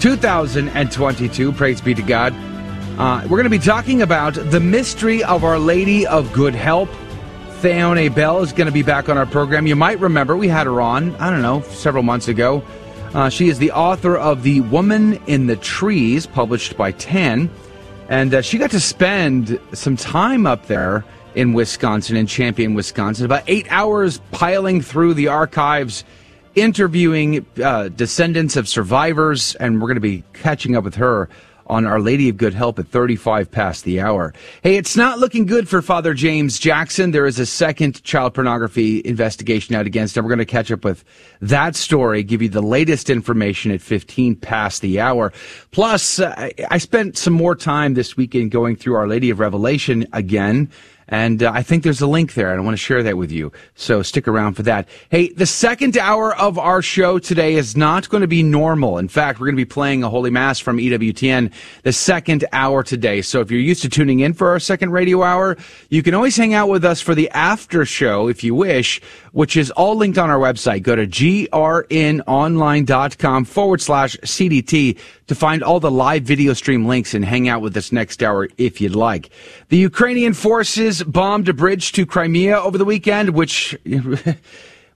2022. Praise be to God. Uh, we're going to be talking about the mystery of Our Lady of Good Help. Theoni Bell is going to be back on our program. You might remember we had her on, I don't know, several months ago. Uh, she is the author of The Woman in the Trees, published by TAN. And uh, she got to spend some time up there in Wisconsin, in Champion, Wisconsin, about eight hours piling through the archives interviewing uh, descendants of survivors, and we're going to be catching up with her on Our Lady of Good Help at 35 past the hour. Hey, it's not looking good for Father James Jackson. There is a second child pornography investigation out against him. We're going to catch up with that story, give you the latest information at 15 past the hour. Plus, uh, I spent some more time this weekend going through Our Lady of Revelation again. And uh, I think there's a link there, and I want to share that with you. So stick around for that. Hey, the second hour of our show today is not going to be normal. In fact, we're going to be playing a Holy Mass from EWTN the second hour today. So if you're used to tuning in for our second radio hour, you can always hang out with us for the after show if you wish, which is all linked on our website. Go to grnonline.com forward slash CDT to find all the live video stream links and hang out with us next hour if you'd like. The Ukrainian forces bombed a bridge to Crimea over the weekend, which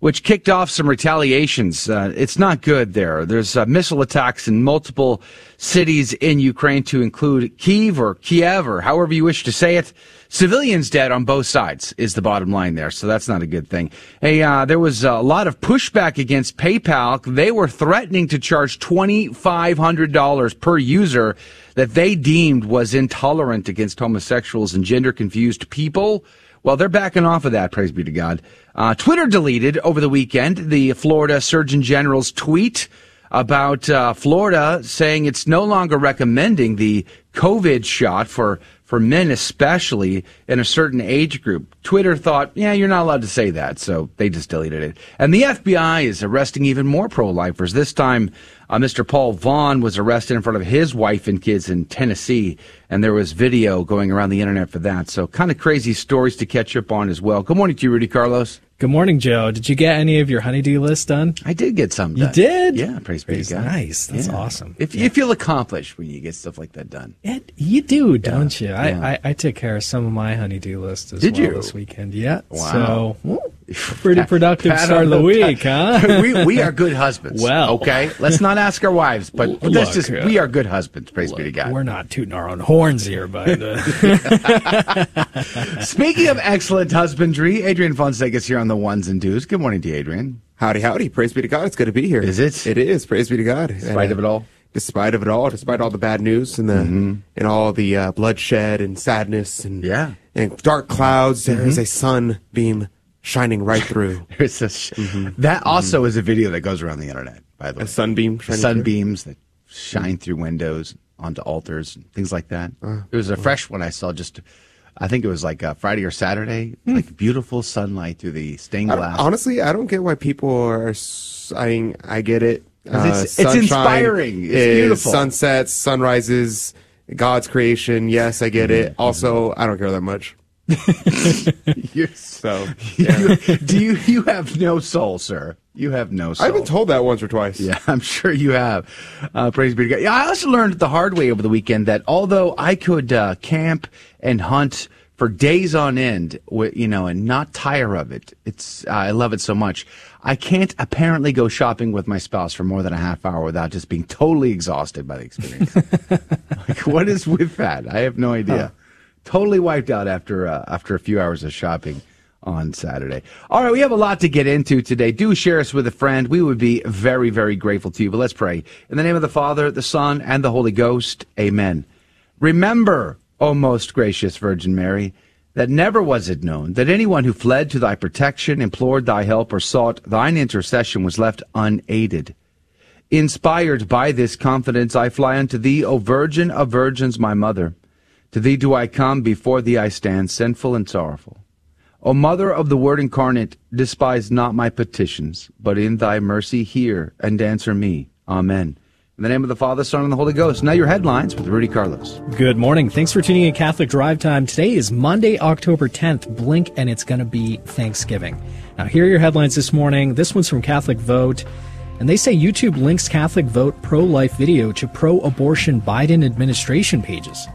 which kicked off some retaliations. Uh, it's not good there. There's uh, missile attacks in multiple cities in Ukraine, to include Kiev or Kiev or however you wish to say it. Civilians dead on both sides is the bottom line there, so that's not a good thing. Hey, uh, there was a lot of pushback against PayPal. They were threatening to charge twenty five hundred dollars per user that they deemed was intolerant against homosexuals and gender confused people. Well, they're backing off of that, praise be to God. Uh, Twitter deleted over the weekend the Florida Surgeon General's tweet about uh, Florida saying it's no longer recommending the COVID shot for for men especially in a certain age group. Twitter thought, yeah, you're not allowed to say that, so they just deleted it. And the FBI is arresting even more pro-lifers. This time, uh, Mr. Paul Vaughn was arrested in front of his wife and kids in Tennessee, and there was video going around the internet for that. So kind of crazy stories to catch up on as well. Good morning to you, Rudy Carlos. Good morning, Joe. Did you get any of your honeydew list done? I did get some done. You did? Yeah, praise be God. Nice. That's yeah. awesome. If yeah. you feel accomplished when you get stuff like that done. It, you do, don't you? I, I, I, took care of some of my honeydew list as did well you? this weekend. Yeah. Wow. So, pretty productive start of the week, huh? we, we are good husbands. Well. Okay? Let's not ask our wives, but, but that's just, uh, we are good husbands. Praise look, be to God. We're not tooting our own horns here, but. Uh, Speaking of excellent husbandry, Adrian Fonseca is here on the ones and twos. Good morning to you, Adrian. Howdy, howdy. Praise be to God. It's good to be here. Is it? It is. Praise be to God. Despite and, of it all? Despite of it all, despite all the bad news and the mm-hmm. and all the uh, bloodshed and sadness and yeah and dark clouds, mm-hmm. there is a sunbeam shining right through. There's a sh- mm-hmm. That also mm-hmm. is a video that goes around the internet. By the way, a sunbeam. Sunbeams through? that shine through windows onto altars and things like that. Uh, it was a uh, fresh one I saw just I think it was like uh, Friday or Saturday, hmm. like beautiful sunlight through the stained glass. I, honestly, I don't get why people are. I mean, I get it. Uh, it's, it's inspiring. It's beautiful. Sunsets, sunrises, God's creation. Yes, I get mm-hmm. it. Also, I don't care that much. so, yeah. do you? You have no soul, sir. You have no soul. I've been told that once or twice. Yeah, I'm sure you have. Uh, praise be to God. Yeah, I also learned the hard way over the weekend that although I could uh, camp and hunt for days on end, you know, and not tire of it, it's uh, I love it so much. I can't apparently go shopping with my spouse for more than a half hour without just being totally exhausted by the experience. like, what is with that? I have no idea. Huh. Totally wiped out after uh, after a few hours of shopping on Saturday. All right, we have a lot to get into today. Do share us with a friend. We would be very, very grateful to you. But let's pray. In the name of the Father, the Son, and the Holy Ghost, amen. Remember, O most gracious Virgin Mary, that never was it known that anyone who fled to thy protection, implored thy help, or sought thine intercession was left unaided. Inspired by this confidence, I fly unto thee, O Virgin of Virgins, my mother. To thee do I come, before thee I stand, sinful and sorrowful. O Mother of the Word incarnate, despise not my petitions, but in thy mercy hear and answer me. Amen. In the name of the Father, Son, and the Holy Ghost. Now your headlines with Rudy Carlos. Good morning. Thanks for tuning in Catholic Drive Time. Today is Monday, October 10th. Blink, and it's going to be Thanksgiving. Now, here are your headlines this morning. This one's from Catholic Vote. And they say YouTube links Catholic Vote pro life video to pro abortion Biden administration pages.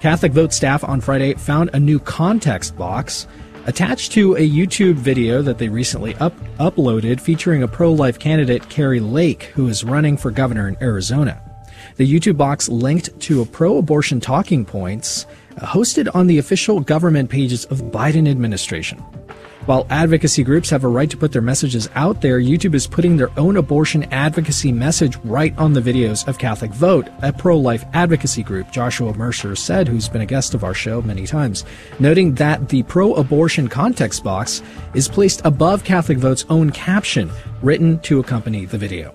Catholic Vote staff on Friday found a new context box attached to a YouTube video that they recently up- uploaded featuring a pro life candidate, Kari Lake, who is running for governor in Arizona. The YouTube box linked to a pro abortion talking points uh, hosted on the official government pages of Biden administration. While advocacy groups have a right to put their messages out there, YouTube is putting their own abortion advocacy message right on the videos of Catholic Vote, a pro life advocacy group, Joshua Mercer said, who's been a guest of our show many times, noting that the pro abortion context box is placed above Catholic Vote's own caption written to accompany the video.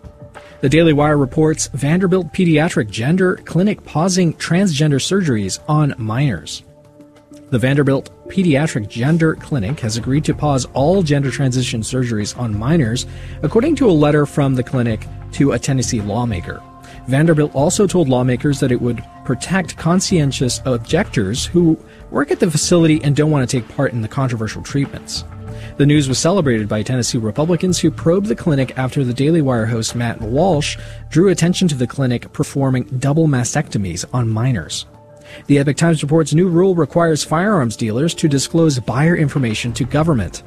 The Daily Wire reports Vanderbilt Pediatric Gender Clinic pausing transgender surgeries on minors. The Vanderbilt Pediatric Gender Clinic has agreed to pause all gender transition surgeries on minors, according to a letter from the clinic to a Tennessee lawmaker. Vanderbilt also told lawmakers that it would protect conscientious objectors who work at the facility and don't want to take part in the controversial treatments. The news was celebrated by Tennessee Republicans who probed the clinic after the Daily Wire host Matt Walsh drew attention to the clinic performing double mastectomies on minors. The Epoch Times reports new rule requires firearms dealers to disclose buyer information to government.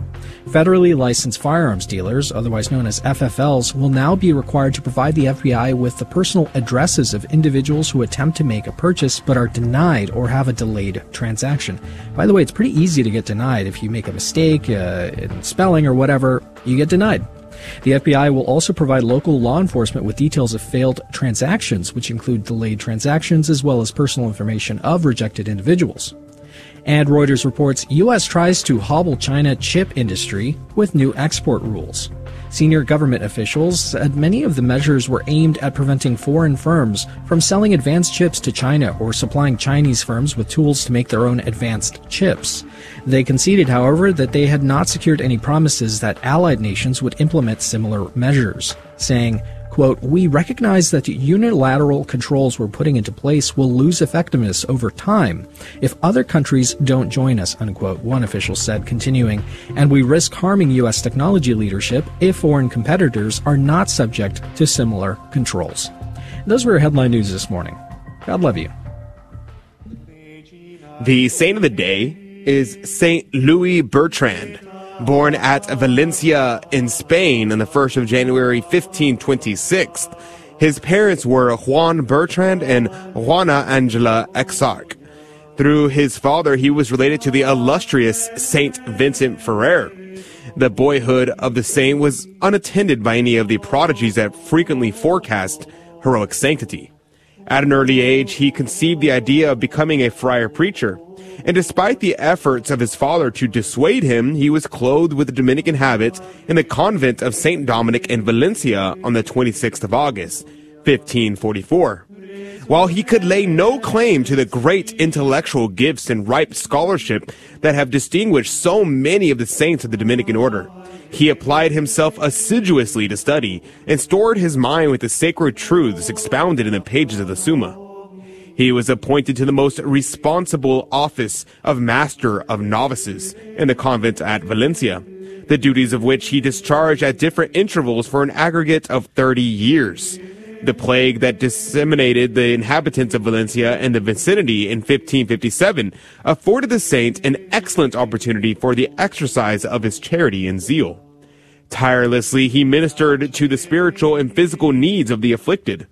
Federally licensed firearms dealers, otherwise known as FFLs, will now be required to provide the FBI with the personal addresses of individuals who attempt to make a purchase but are denied or have a delayed transaction. By the way, it's pretty easy to get denied if you make a mistake uh, in spelling or whatever, you get denied. The FBI will also provide local law enforcement with details of failed transactions, which include delayed transactions as well as personal information of rejected individuals. And Reuters reports US tries to hobble China chip industry with new export rules. Senior government officials said many of the measures were aimed at preventing foreign firms from selling advanced chips to China or supplying Chinese firms with tools to make their own advanced chips. They conceded, however, that they had not secured any promises that allied nations would implement similar measures, saying, quote, we recognize that unilateral controls we're putting into place will lose effectiveness over time if other countries don't join us, unquote, one official said, continuing, and we risk harming U.S. technology leadership if foreign competitors are not subject to similar controls. Those were headline news this morning. God love you. The saint of the day is Saint Louis Bertrand. Born at Valencia in Spain on the 1st of January 1526, his parents were Juan Bertrand and Juana Angela Exarch. Through his father, he was related to the illustrious Saint Vincent Ferrer. The boyhood of the saint was unattended by any of the prodigies that frequently forecast heroic sanctity. At an early age, he conceived the idea of becoming a friar preacher. And despite the efforts of his father to dissuade him, he was clothed with the Dominican habit in the convent of St. Dominic in Valencia on the 26th of August, 1544. While he could lay no claim to the great intellectual gifts and ripe scholarship that have distinguished so many of the saints of the Dominican order, he applied himself assiduously to study and stored his mind with the sacred truths expounded in the pages of the Summa. He was appointed to the most responsible office of Master of Novices in the convent at Valencia, the duties of which he discharged at different intervals for an aggregate of 30 years. The plague that disseminated the inhabitants of Valencia and the vicinity in 1557 afforded the saint an excellent opportunity for the exercise of his charity and zeal. Tirelessly, he ministered to the spiritual and physical needs of the afflicted.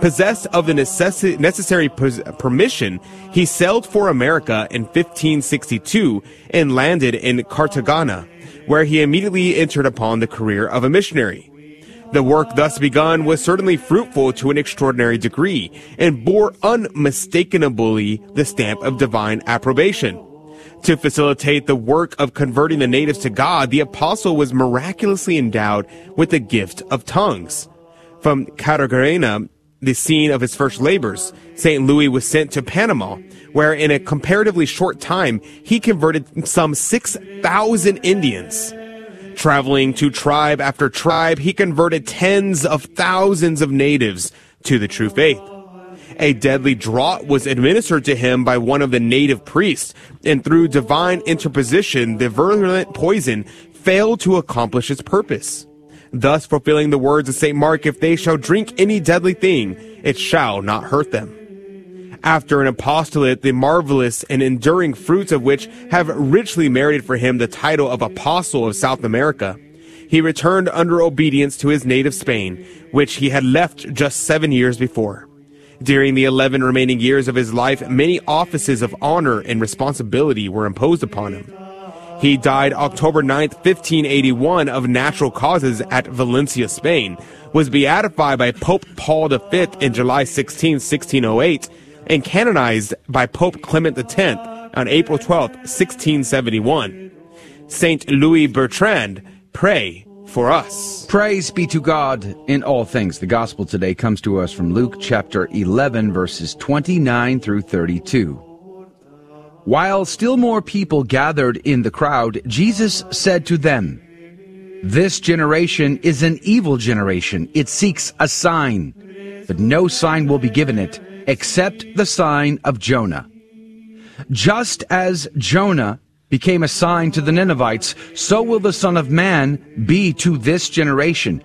Possessed of the necessary pos- permission, he sailed for America in 1562 and landed in Cartagena, where he immediately entered upon the career of a missionary. The work thus begun was certainly fruitful to an extraordinary degree and bore unmistakably the stamp of divine approbation. To facilitate the work of converting the natives to God, the apostle was miraculously endowed with the gift of tongues. From Cartagena, the scene of his first labors, St. Louis was sent to Panama, where in a comparatively short time, he converted some 6,000 Indians. Traveling to tribe after tribe, he converted tens of thousands of natives to the true faith. A deadly draught was administered to him by one of the native priests, and through divine interposition, the virulent poison failed to accomplish its purpose. Thus fulfilling the words of St. Mark, if they shall drink any deadly thing, it shall not hurt them. After an apostolate, the marvelous and enduring fruits of which have richly merited for him the title of Apostle of South America, he returned under obedience to his native Spain, which he had left just seven years before. During the 11 remaining years of his life, many offices of honor and responsibility were imposed upon him. He died October 9th, 1581 of natural causes at Valencia, Spain, was beatified by Pope Paul V in July 16, 1608, and canonized by Pope Clement X on April 12, 1671. Saint Louis Bertrand, pray for us. Praise be to God in all things. The gospel today comes to us from Luke chapter 11, verses 29 through 32. While still more people gathered in the crowd, Jesus said to them, This generation is an evil generation. It seeks a sign, but no sign will be given it except the sign of Jonah. Just as Jonah became a sign to the Ninevites, so will the Son of Man be to this generation.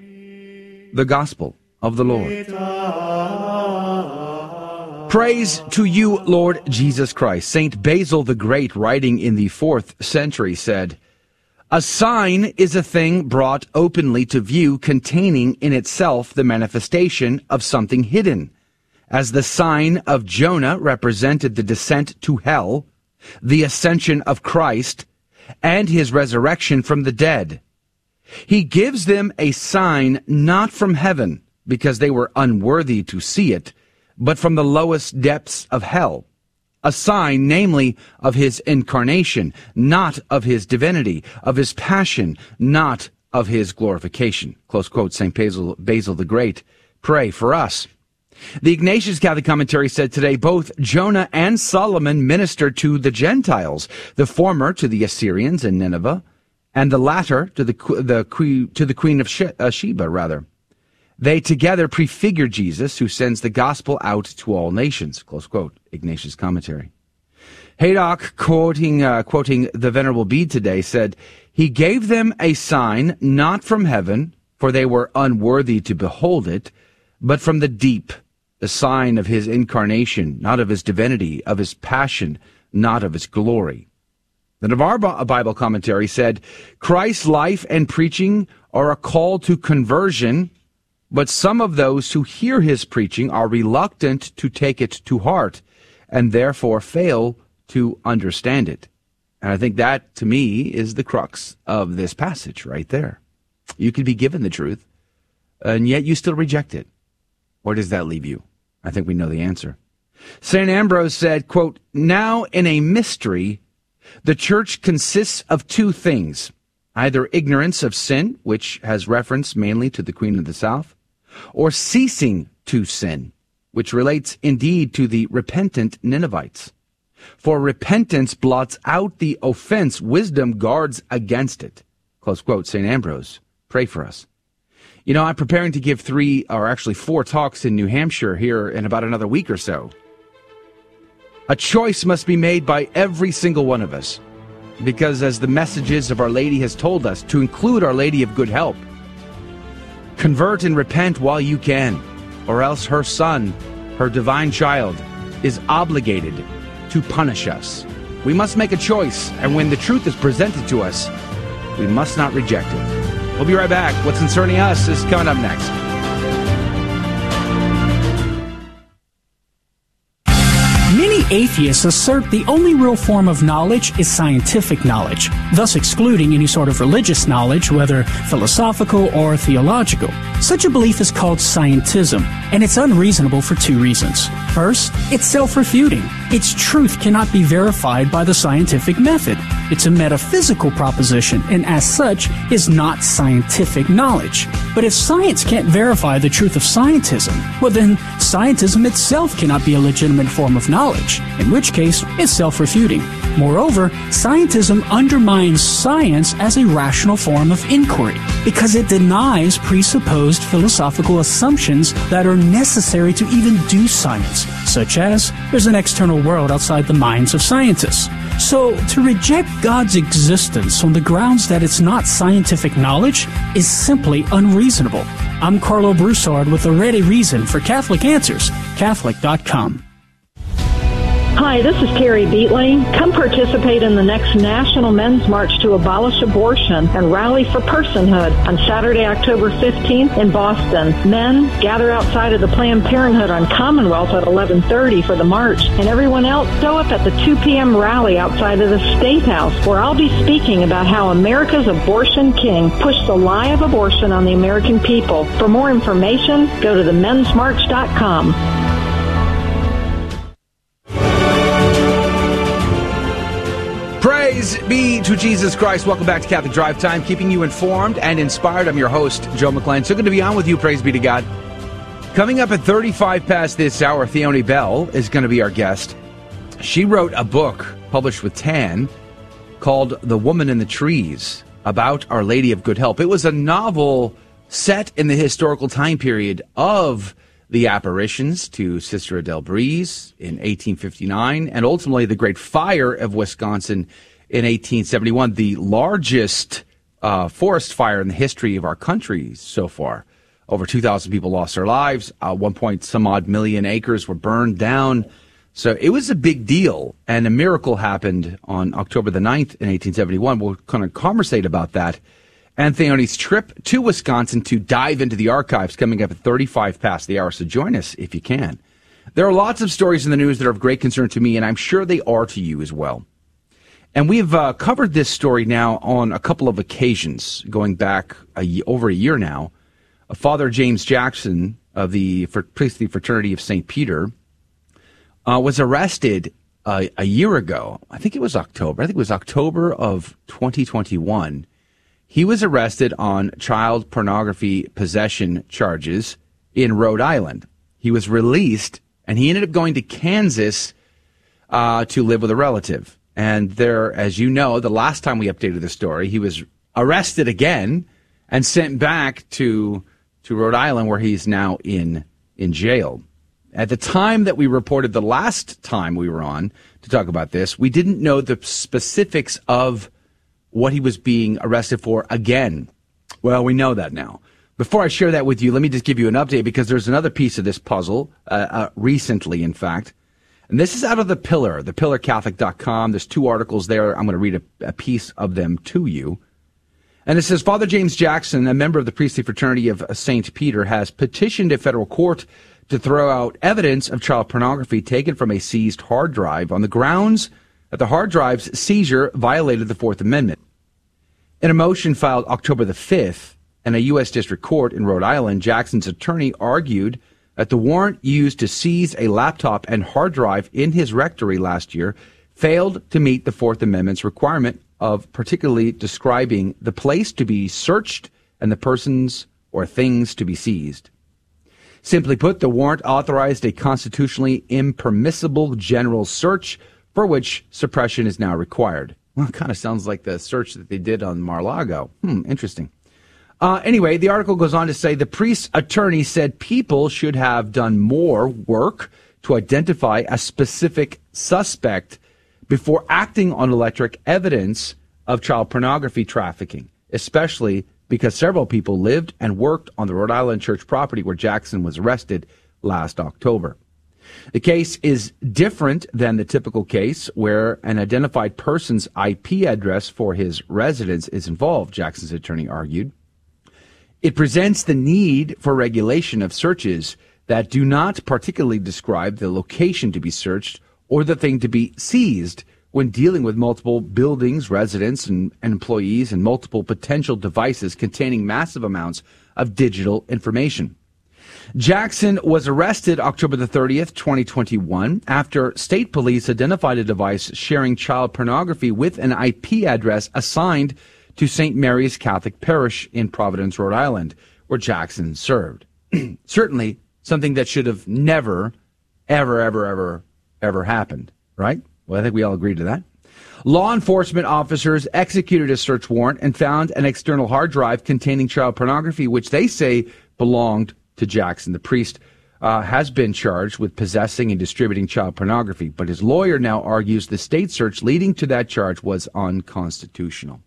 The Gospel of the Lord. Praise to you, Lord Jesus Christ. Saint Basil the Great, writing in the fourth century, said, A sign is a thing brought openly to view containing in itself the manifestation of something hidden. As the sign of Jonah represented the descent to hell, the ascension of Christ, and his resurrection from the dead. He gives them a sign not from heaven, because they were unworthy to see it, but from the lowest depths of hell. A sign, namely, of his incarnation, not of his divinity, of his passion, not of his glorification. Close quote, St. Basil, Basil the Great. Pray for us. The Ignatius Catholic Commentary said today both Jonah and Solomon ministered to the Gentiles, the former to the Assyrians in Nineveh, and the latter to the, the to the Queen of uh, Sheba, rather. They together prefigure Jesus, who sends the gospel out to all nations. Close quote. Ignatius commentary. Haydock, quoting uh, quoting the Venerable Bede today, said, "He gave them a sign not from heaven, for they were unworthy to behold it, but from the deep, the sign of his incarnation, not of his divinity, of his passion, not of his glory." The Navarre Bible commentary said, "Christ's life and preaching are a call to conversion." But some of those who hear his preaching are reluctant to take it to heart and therefore fail to understand it. And I think that, to me, is the crux of this passage right there. You could be given the truth, and yet you still reject it. Where does that leave you? I think we know the answer. St. Ambrose said, quote, Now in a mystery, the church consists of two things either ignorance of sin, which has reference mainly to the Queen of the South, or ceasing to sin, which relates indeed to the repentant Ninevites. For repentance blots out the offense, wisdom guards against it. Close quote, St. Ambrose. Pray for us. You know, I'm preparing to give three, or actually four talks in New Hampshire here in about another week or so. A choice must be made by every single one of us. Because as the messages of Our Lady has told us, to include Our Lady of Good Help, Convert and repent while you can, or else her son, her divine child, is obligated to punish us. We must make a choice, and when the truth is presented to us, we must not reject it. We'll be right back. What's concerning us is coming up next. Atheists assert the only real form of knowledge is scientific knowledge, thus excluding any sort of religious knowledge, whether philosophical or theological. Such a belief is called scientism, and it's unreasonable for two reasons. First, it's self refuting. Its truth cannot be verified by the scientific method. It's a metaphysical proposition, and as such, is not scientific knowledge. But if science can't verify the truth of scientism, well then, scientism itself cannot be a legitimate form of knowledge, in which case, it's self refuting. Moreover, scientism undermines science as a rational form of inquiry because it denies presupposed philosophical assumptions that are necessary to even do science, such as there's an external world outside the minds of scientists. So, to reject God's existence on the grounds that it's not scientific knowledge is simply unreasonable. I'm Karlo Broussard with a ready reason for Catholic Answers, Catholic.com. Hi, this is Terry Beatley. Come participate in the next National Men's March to Abolish Abortion and Rally for Personhood on Saturday, October 15th in Boston. Men, gather outside of the Planned Parenthood on Commonwealth at 1130 for the march, and everyone else show up at the 2 p.m. rally outside of the State House, where I'll be speaking about how America's abortion king pushed the lie of abortion on the American people. For more information, go to themensmarch.com. Praise be to Jesus Christ. Welcome back to Catholic Drive Time, keeping you informed and inspired. I'm your host, Joe McClain. So good to be on with you. Praise be to God. Coming up at 35 past this hour, Theoni Bell is going to be our guest. She wrote a book published with Tan called The Woman in the Trees about Our Lady of Good Help. It was a novel set in the historical time period of the apparitions to Sister Adele Brise in 1859, and ultimately the Great Fire of Wisconsin in 1871, the largest uh, forest fire in the history of our country so far. Over 2,000 people lost their lives. Uh, one point some odd million acres were burned down. So it was a big deal, and a miracle happened on October the 9th in 1871. We'll kind of conversate about that and Theoni's trip to Wisconsin to dive into the archives coming up at 35 past the hour. So join us if you can. There are lots of stories in the news that are of great concern to me, and I'm sure they are to you as well. And we've uh, covered this story now on a couple of occasions, going back a, over a year now. Uh, Father James Jackson of the Priestly Fraternity of St. Peter uh, was arrested uh, a year ago. I think it was October. I think it was October of 2021 he was arrested on child pornography possession charges in Rhode Island. He was released and he ended up going to Kansas uh, to live with a relative. And there, as you know, the last time we updated the story, he was arrested again and sent back to to Rhode Island, where he's now in in jail. At the time that we reported the last time we were on to talk about this, we didn't know the specifics of what he was being arrested for again. Well, we know that now. Before I share that with you, let me just give you an update because there's another piece of this puzzle, uh, uh, recently, in fact. And this is out of the Pillar, thepillarcatholic.com. There's two articles there. I'm going to read a, a piece of them to you. And it says Father James Jackson, a member of the priestly fraternity of uh, St. Peter, has petitioned a federal court to throw out evidence of child pornography taken from a seized hard drive on the grounds that the hard drive's seizure violated the Fourth Amendment. In a motion filed October the 5th in a U.S. District Court in Rhode Island, Jackson's attorney argued that the warrant used to seize a laptop and hard drive in his rectory last year failed to meet the Fourth Amendment's requirement of particularly describing the place to be searched and the persons or things to be seized. Simply put, the warrant authorized a constitutionally impermissible general search for which suppression is now required. Well, it kind of sounds like the search that they did on Mar-Lago. Hmm, interesting. Uh, anyway, the article goes on to say the priest's attorney said people should have done more work to identify a specific suspect before acting on electric evidence of child pornography trafficking, especially because several people lived and worked on the Rhode Island church property where Jackson was arrested last October. The case is different than the typical case where an identified person's IP address for his residence is involved, Jackson's attorney argued. It presents the need for regulation of searches that do not particularly describe the location to be searched or the thing to be seized when dealing with multiple buildings, residents, and, and employees, and multiple potential devices containing massive amounts of digital information. Jackson was arrested October the 30th, 2021, after state police identified a device sharing child pornography with an IP address assigned to St. Mary's Catholic Parish in Providence, Rhode Island, where Jackson served. Certainly something that should have never, ever, ever, ever, ever happened, right? Well, I think we all agree to that. Law enforcement officers executed a search warrant and found an external hard drive containing child pornography, which they say belonged to Jackson. The priest uh, has been charged with possessing and distributing child pornography, but his lawyer now argues the state search leading to that charge was unconstitutional.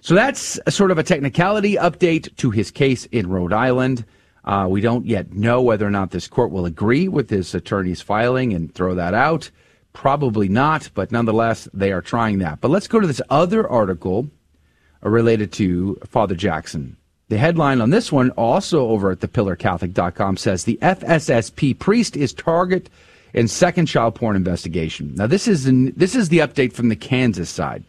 So that's sort of a technicality update to his case in Rhode Island. Uh, we don't yet know whether or not this court will agree with his attorney's filing and throw that out. Probably not, but nonetheless, they are trying that. But let's go to this other article uh, related to Father Jackson. The headline on this one, also over at thepillarcatholic.com, says the FSSP priest is target in second child porn investigation. Now, this is an, this is the update from the Kansas side.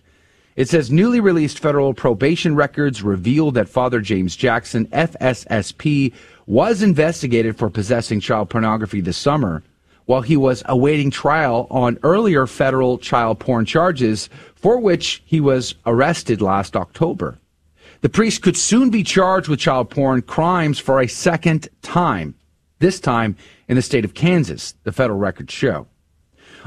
It says newly released federal probation records reveal that Father James Jackson, FSSP, was investigated for possessing child pornography this summer while he was awaiting trial on earlier federal child porn charges for which he was arrested last October. The priest could soon be charged with child porn crimes for a second time, this time in the state of Kansas, the federal records show.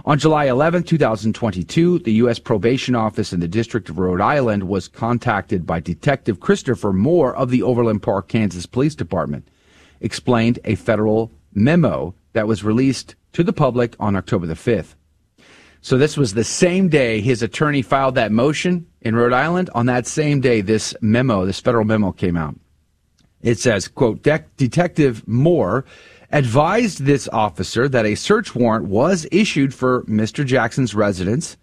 On July 11, 2022, the U.S. Probation Office in the District of Rhode Island was contacted by Detective Christopher Moore of the Overland Park, Kansas Police Department, explained a federal memo that was released to the public on October the 5th. So this was the same day his attorney filed that motion in Rhode Island. On that same day, this memo, this federal memo came out. It says, quote, De- Detective Moore advised this officer that a search warrant was issued for Mr. Jackson's residence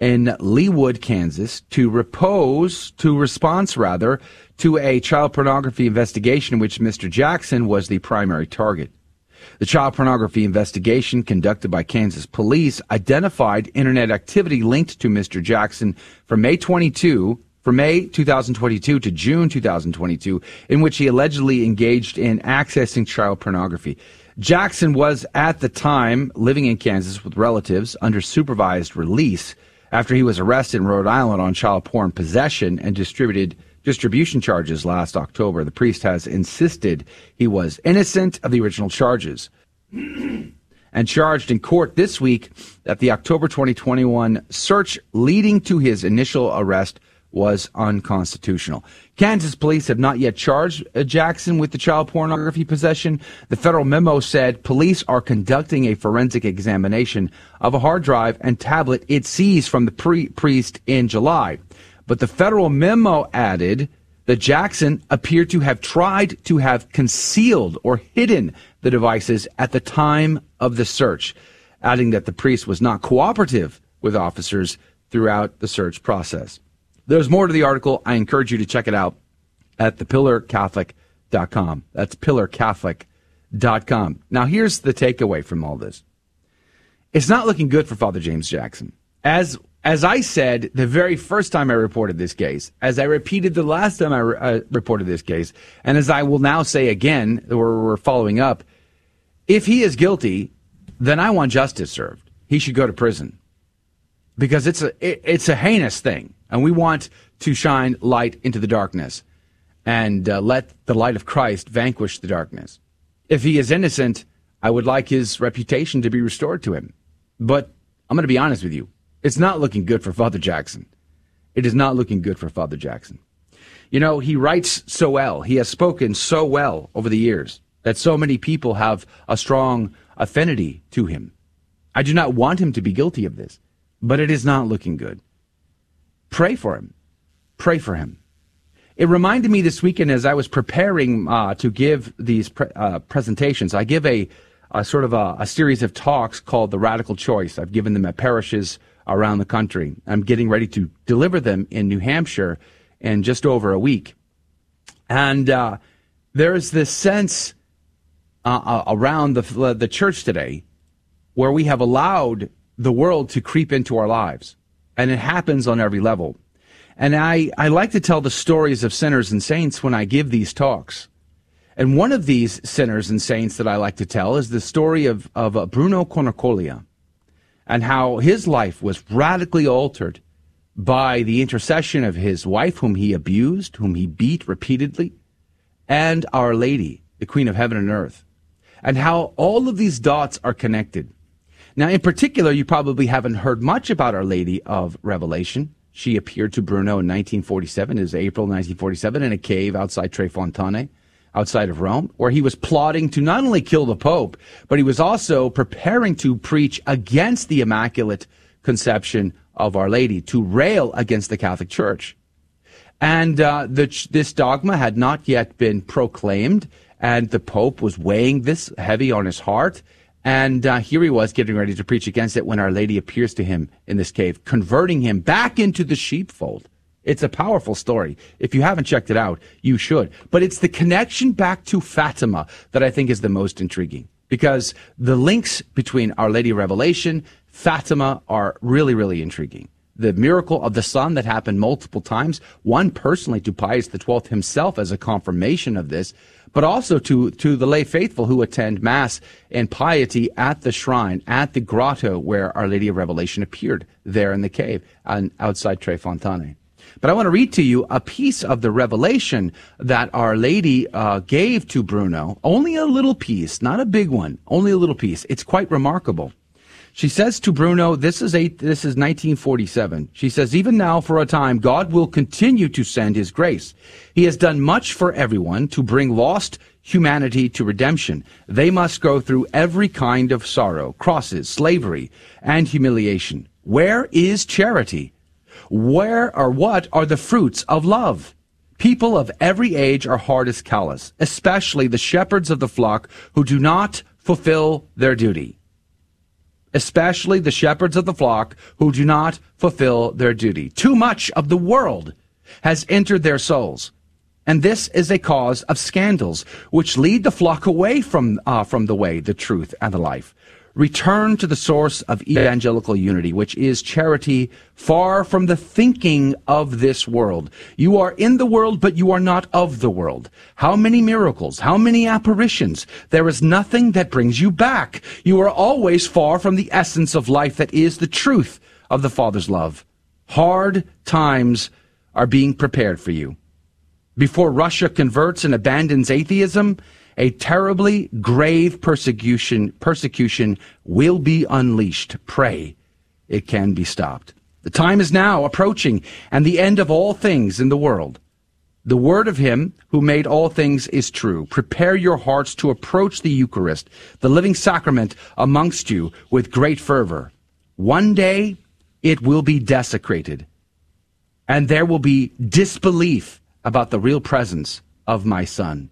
in Leawood, Kansas to repose, to response rather, to a child pornography investigation in which Mr. Jackson was the primary target. The child pornography investigation conducted by Kansas police identified internet activity linked to Mr. Jackson from May 22, from May 2022 to June 2022, in which he allegedly engaged in accessing child pornography. Jackson was at the time living in Kansas with relatives under supervised release after he was arrested in Rhode Island on child porn possession and distributed distribution charges last October. The priest has insisted he was innocent of the original charges and charged in court this week that the October 2021 search leading to his initial arrest was unconstitutional. Kansas police have not yet charged uh, Jackson with the child pornography possession. The federal memo said police are conducting a forensic examination of a hard drive and tablet it seized from the pre- priest in July. But the federal memo added that Jackson appeared to have tried to have concealed or hidden the devices at the time of the search, adding that the priest was not cooperative with officers throughout the search process. There's more to the article. I encourage you to check it out at thepillarcatholic.com. That's pillarcatholic.com. Now, here's the takeaway from all this. It's not looking good for Father James Jackson. As as I said the very first time I reported this case, as I repeated the last time I re- uh, reported this case, and as I will now say again, we're, we're following up, if he is guilty, then I want justice served. He should go to prison because it's a it, it's a heinous thing, and we want to shine light into the darkness and uh, let the light of Christ vanquish the darkness. If he is innocent, I would like his reputation to be restored to him. But I'm going to be honest with you. It's not looking good for Father Jackson. It is not looking good for Father Jackson. You know, he writes so well. He has spoken so well over the years that so many people have a strong affinity to him. I do not want him to be guilty of this, but it is not looking good. Pray for him. Pray for him. It reminded me this weekend as I was preparing uh, to give these pre- uh, presentations. I give a, a sort of a, a, series of talks called The Radical Choice. I've given them at parishes around the country. I'm getting ready to deliver them in New Hampshire in just over a week. And uh, there's this sense uh, uh, around the, the church today where we have allowed the world to creep into our lives. And it happens on every level. And I, I like to tell the stories of sinners and saints when I give these talks. And one of these sinners and saints that I like to tell is the story of, of uh, Bruno Cornacchiola and how his life was radically altered by the intercession of his wife, whom he abused, whom he beat repeatedly, and Our Lady, the Queen of Heaven and Earth, and how all of these dots are connected. Now, in particular, you probably haven't heard much about Our Lady of Revelation. She appeared to Bruno in 1947, it was April 1947, in a cave outside Tre Fontane, outside of Rome, where he was plotting to not only kill the Pope, but he was also preparing to preach against the Immaculate Conception of Our Lady, to rail against the Catholic Church. And uh, the, this dogma had not yet been proclaimed, and the Pope was weighing this heavy on his heart. And uh, here he was getting ready to preach against it when Our Lady appears to him in this cave, converting him back into the sheepfold. It's a powerful story. If you haven't checked it out, you should. But it's the connection back to Fatima that I think is the most intriguing because the links between Our Lady Revelation, Fatima are really, really intriguing. The miracle of the sun that happened multiple times, one personally to Pius XII himself as a confirmation of this, but also to, to the lay faithful who attend Mass and piety at the shrine, at the grotto where Our Lady of Revelation appeared there in the cave and outside Tre Fontane. But I want to read to you a piece of the revelation that Our Lady uh, gave to Bruno. Only a little piece, not a big one, only a little piece. It's quite remarkable. She says to Bruno, this is eight, this is 1947. She says, even now for a time, God will continue to send his grace. He has done much for everyone to bring lost humanity to redemption. They must go through every kind of sorrow, crosses, slavery, and humiliation. Where is charity? Where or what are the fruits of love? People of every age are hard as callous, especially the shepherds of the flock who do not fulfill their duty especially the shepherds of the flock who do not fulfill their duty. Too much of the world has entered their souls. And this is a cause of scandals, which lead the flock away from, uh, from the way, the truth, and the life. Return to the source of evangelical unity, which is charity far from the thinking of this world. You are in the world, but you are not of the world. How many miracles? How many apparitions? There is nothing that brings you back. You are always far from the essence of life that is the truth of the Father's love. Hard times are being prepared for you. Before Russia converts and abandons atheism, a terribly grave persecution, persecution will be unleashed. Pray it can be stopped. The time is now approaching and the end of all things in the world. The word of him who made all things is true. Prepare your hearts to approach the Eucharist, the living sacrament amongst you with great fervor. One day it will be desecrated and there will be disbelief about the real presence of my son.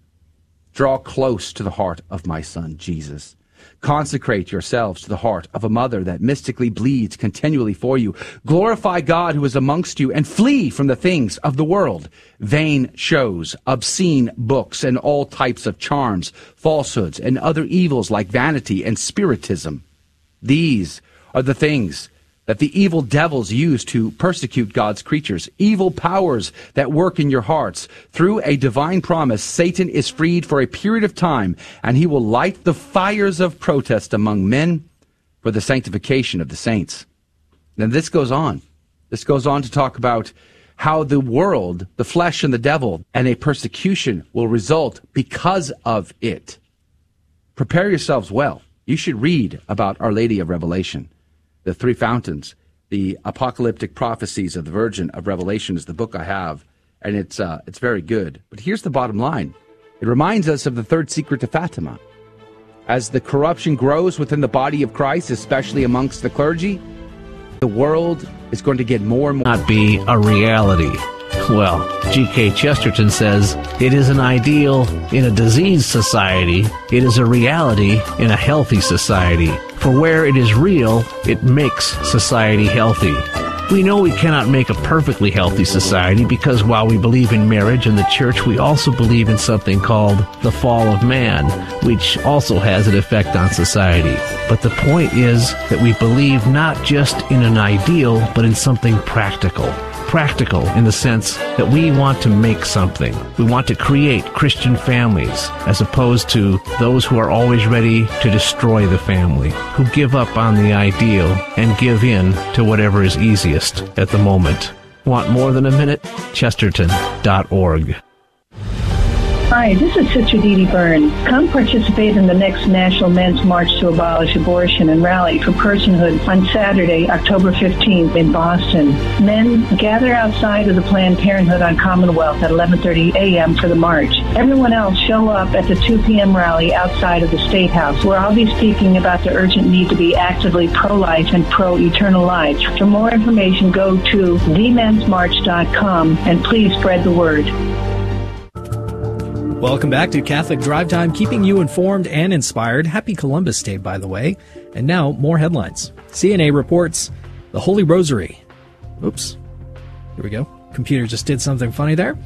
Draw close to the heart of my son, Jesus. Consecrate yourselves to the heart of a mother that mystically bleeds continually for you. Glorify God who is amongst you and flee from the things of the world. Vain shows, obscene books, and all types of charms, falsehoods, and other evils like vanity and spiritism. These are the things that the evil devils use to persecute God's creatures, evil powers that work in your hearts. Through a divine promise, Satan is freed for a period of time, and he will light the fires of protest among men for the sanctification of the saints. Then this goes on. This goes on to talk about how the world, the flesh and the devil, and a persecution will result because of it. Prepare yourselves well. You should read about Our Lady of Revelation the three fountains, the apocalyptic prophecies of the Virgin of Revelation is the book I have, and it's uh, it's very good. But here's the bottom line: it reminds us of the third secret to Fatima. As the corruption grows within the body of Christ, especially amongst the clergy, the world is going to get more and more. Not be a reality. Well, G.K. Chesterton says it is an ideal in a diseased society, it is a reality in a healthy society. For where it is real, it makes society healthy. We know we cannot make a perfectly healthy society because while we believe in marriage and the church, we also believe in something called the fall of man, which also has an effect on society. But the point is that we believe not just in an ideal, but in something practical practical in the sense that we want to make something. We want to create Christian families as opposed to those who are always ready to destroy the family, who give up on the ideal and give in to whatever is easiest at the moment. Want more than a minute? Chesterton.org. Hi, this is Sister Dee Dee Burns. Come participate in the next National Men's March to Abolish Abortion and Rally for Personhood on Saturday, October 15th in Boston. Men, gather outside of the Planned Parenthood on Commonwealth at 11.30 a.m. for the march. Everyone else show up at the 2 p.m. rally outside of the State House, where I'll be speaking about the urgent need to be actively pro-life and pro-eternal life. For more information, go to themensmarch.com and please spread the word. Welcome back to Catholic Drive Time, keeping you informed and inspired. Happy Columbus Day, by the way. And now, more headlines. CNA reports the Holy Rosary. Oops. Here we go. Computer just did something funny there.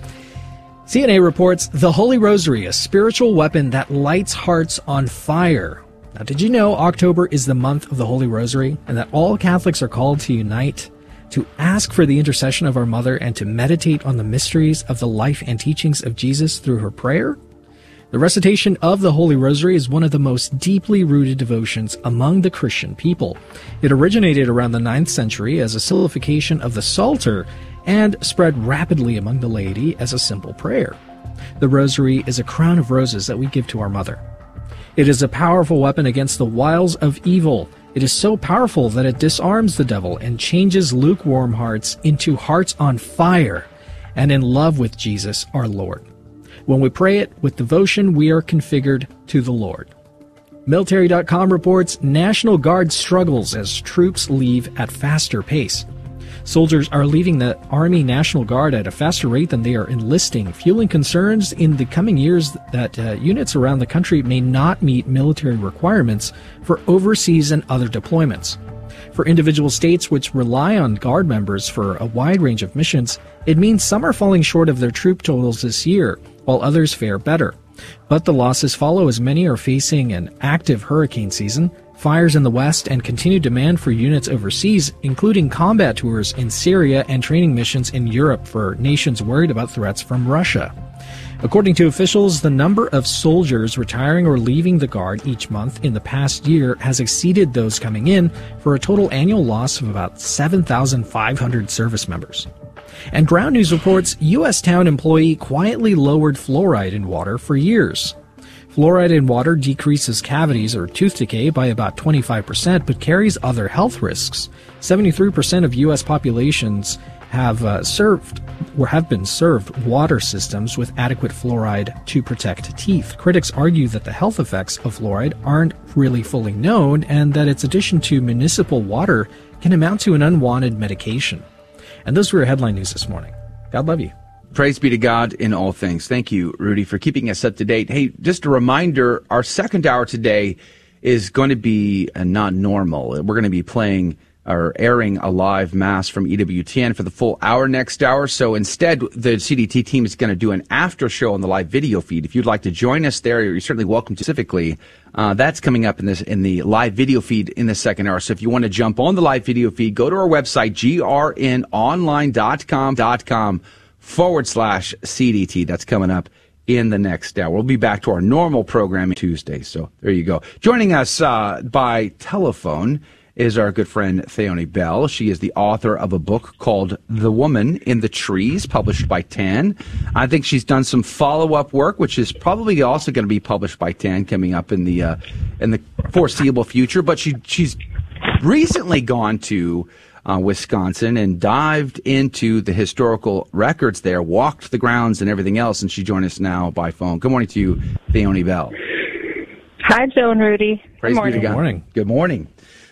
CNA reports the Holy Rosary, a spiritual weapon that lights hearts on fire. Now, did you know October is the month of the Holy Rosary and that all Catholics are called to unite to ask for the intercession of our mother and to meditate on the mysteries of the life and teachings of Jesus through her prayer? The recitation of the Holy Rosary is one of the most deeply rooted devotions among the Christian people. It originated around the 9th century as a simplification of the Psalter and spread rapidly among the laity as a simple prayer. The Rosary is a crown of roses that we give to our mother. It is a powerful weapon against the wiles of evil it is so powerful that it disarms the devil and changes lukewarm hearts into hearts on fire and in love with Jesus our Lord. When we pray it with devotion, we are configured to the Lord. Military.com reports National Guard struggles as troops leave at faster pace. Soldiers are leaving the Army National Guard at a faster rate than they are enlisting, fueling concerns in the coming years that uh, units around the country may not meet military requirements for overseas and other deployments. For individual states which rely on Guard members for a wide range of missions, it means some are falling short of their troop totals this year, while others fare better. But the losses follow as many are facing an active hurricane season, fires in the West, and continued demand for units overseas, including combat tours in Syria and training missions in Europe for nations worried about threats from Russia. According to officials, the number of soldiers retiring or leaving the Guard each month in the past year has exceeded those coming in for a total annual loss of about 7,500 service members. And Ground News reports U.S. town employee quietly lowered fluoride in water for years. Fluoride in water decreases cavities or tooth decay by about 25%, but carries other health risks. 73% of U.S. populations have uh, served or have been served water systems with adequate fluoride to protect teeth. Critics argue that the health effects of fluoride aren't really fully known and that its addition to municipal water can amount to an unwanted medication. And those were your headline news this morning. God love you. Praise be to God in all things. Thank you, Rudy, for keeping us up to date. Hey, just a reminder, our second hour today is going to be uh, not normal. We're going to be playing or airing a live mass from EWTN for the full hour next hour. So instead, the CDT team is going to do an after show on the live video feed. If you'd like to join us there, you're certainly welcome specifically. Uh, that's coming up in this in the live video feed in the second hour. So if you want to jump on the live video feed, go to our website, grnonline.com.com forward slash CDT. That's coming up in the next hour. We'll be back to our normal programming Tuesday. So there you go. Joining us uh, by telephone is our good friend Theoni Bell. She is the author of a book called The Woman in the Trees, published by TAN. I think she's done some follow-up work, which is probably also going to be published by TAN coming up in the uh, in the foreseeable future. But she she's recently gone to uh, Wisconsin and dived into the historical records there, walked the grounds and everything else. And she joined us now by phone. Good morning to you, Theoni Bell. Hi, Joe and Rudy. Praise Good morning. Be to God. Good morning. Good morning.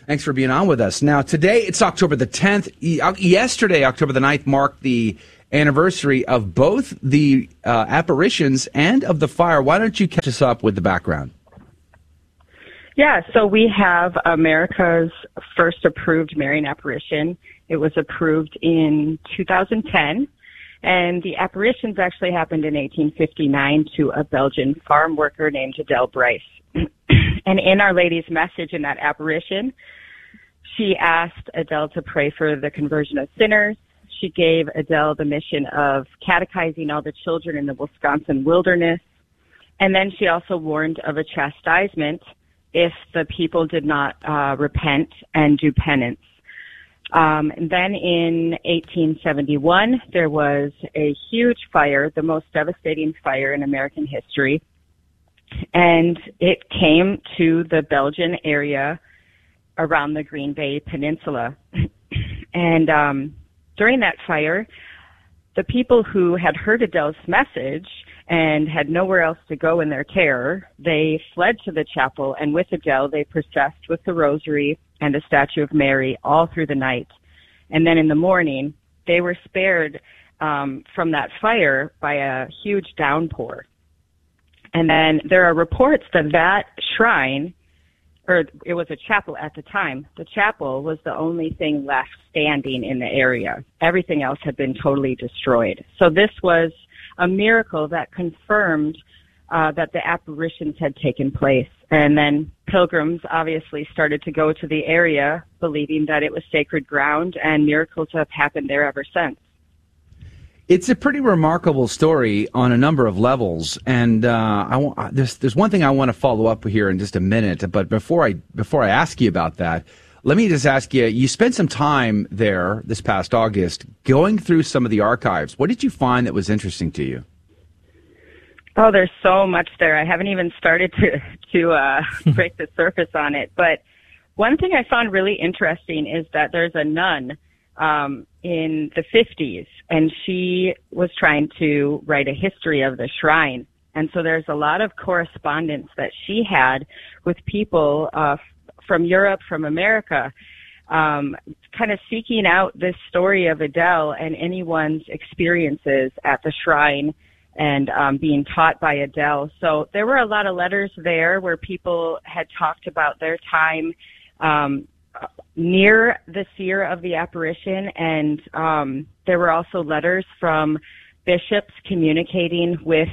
Thanks for being on with us. Now, today it's October the 10th. Uh, yesterday, October the 9th, marked the anniversary of both the uh, apparitions and of the fire. Why don't you catch us up with the background? Yeah, so we have America's first approved Marian apparition. It was approved in 2010. And the apparitions actually happened in 1859 to a Belgian farm worker named Adele Brise. and in Our Lady's message in that apparition, she asked Adele to pray for the conversion of sinners. She gave Adele the mission of catechizing all the children in the Wisconsin wilderness. And then she also warned of a chastisement if the people did not uh, repent and do penance. Um, then in 1871, there was a huge fire, the most devastating fire in American history. And it came to the Belgian area around the Green Bay Peninsula. and um, during that fire, the people who had heard Adele's message and had nowhere else to go in their terror, they fled to the chapel and with Adele they processed with the rosary and a statue of Mary all through the night. And then in the morning, they were spared um, from that fire by a huge downpour. And then there are reports that that shrine, or it was a chapel at the time, the chapel was the only thing left standing in the area. Everything else had been totally destroyed. So this was a miracle that confirmed uh, that the apparitions had taken place. And then pilgrims obviously started to go to the area believing that it was sacred ground, and miracles have happened there ever since. It's a pretty remarkable story on a number of levels, and uh, I uh, there's there's one thing I want to follow up here in just a minute. But before I before I ask you about that, let me just ask you: You spent some time there this past August, going through some of the archives. What did you find that was interesting to you? Oh, there's so much there. I haven't even started to to uh, break the surface on it. But one thing I found really interesting is that there's a nun um, in the 50s, and she was trying to write a history of the shrine. And so there's a lot of correspondence that she had with people uh, from Europe, from America, um, kind of seeking out this story of Adele and anyone's experiences at the shrine and um, being taught by Adele. So there were a lot of letters there where people had talked about their time um, near the seer of the apparition, and um, there were also letters from bishops communicating with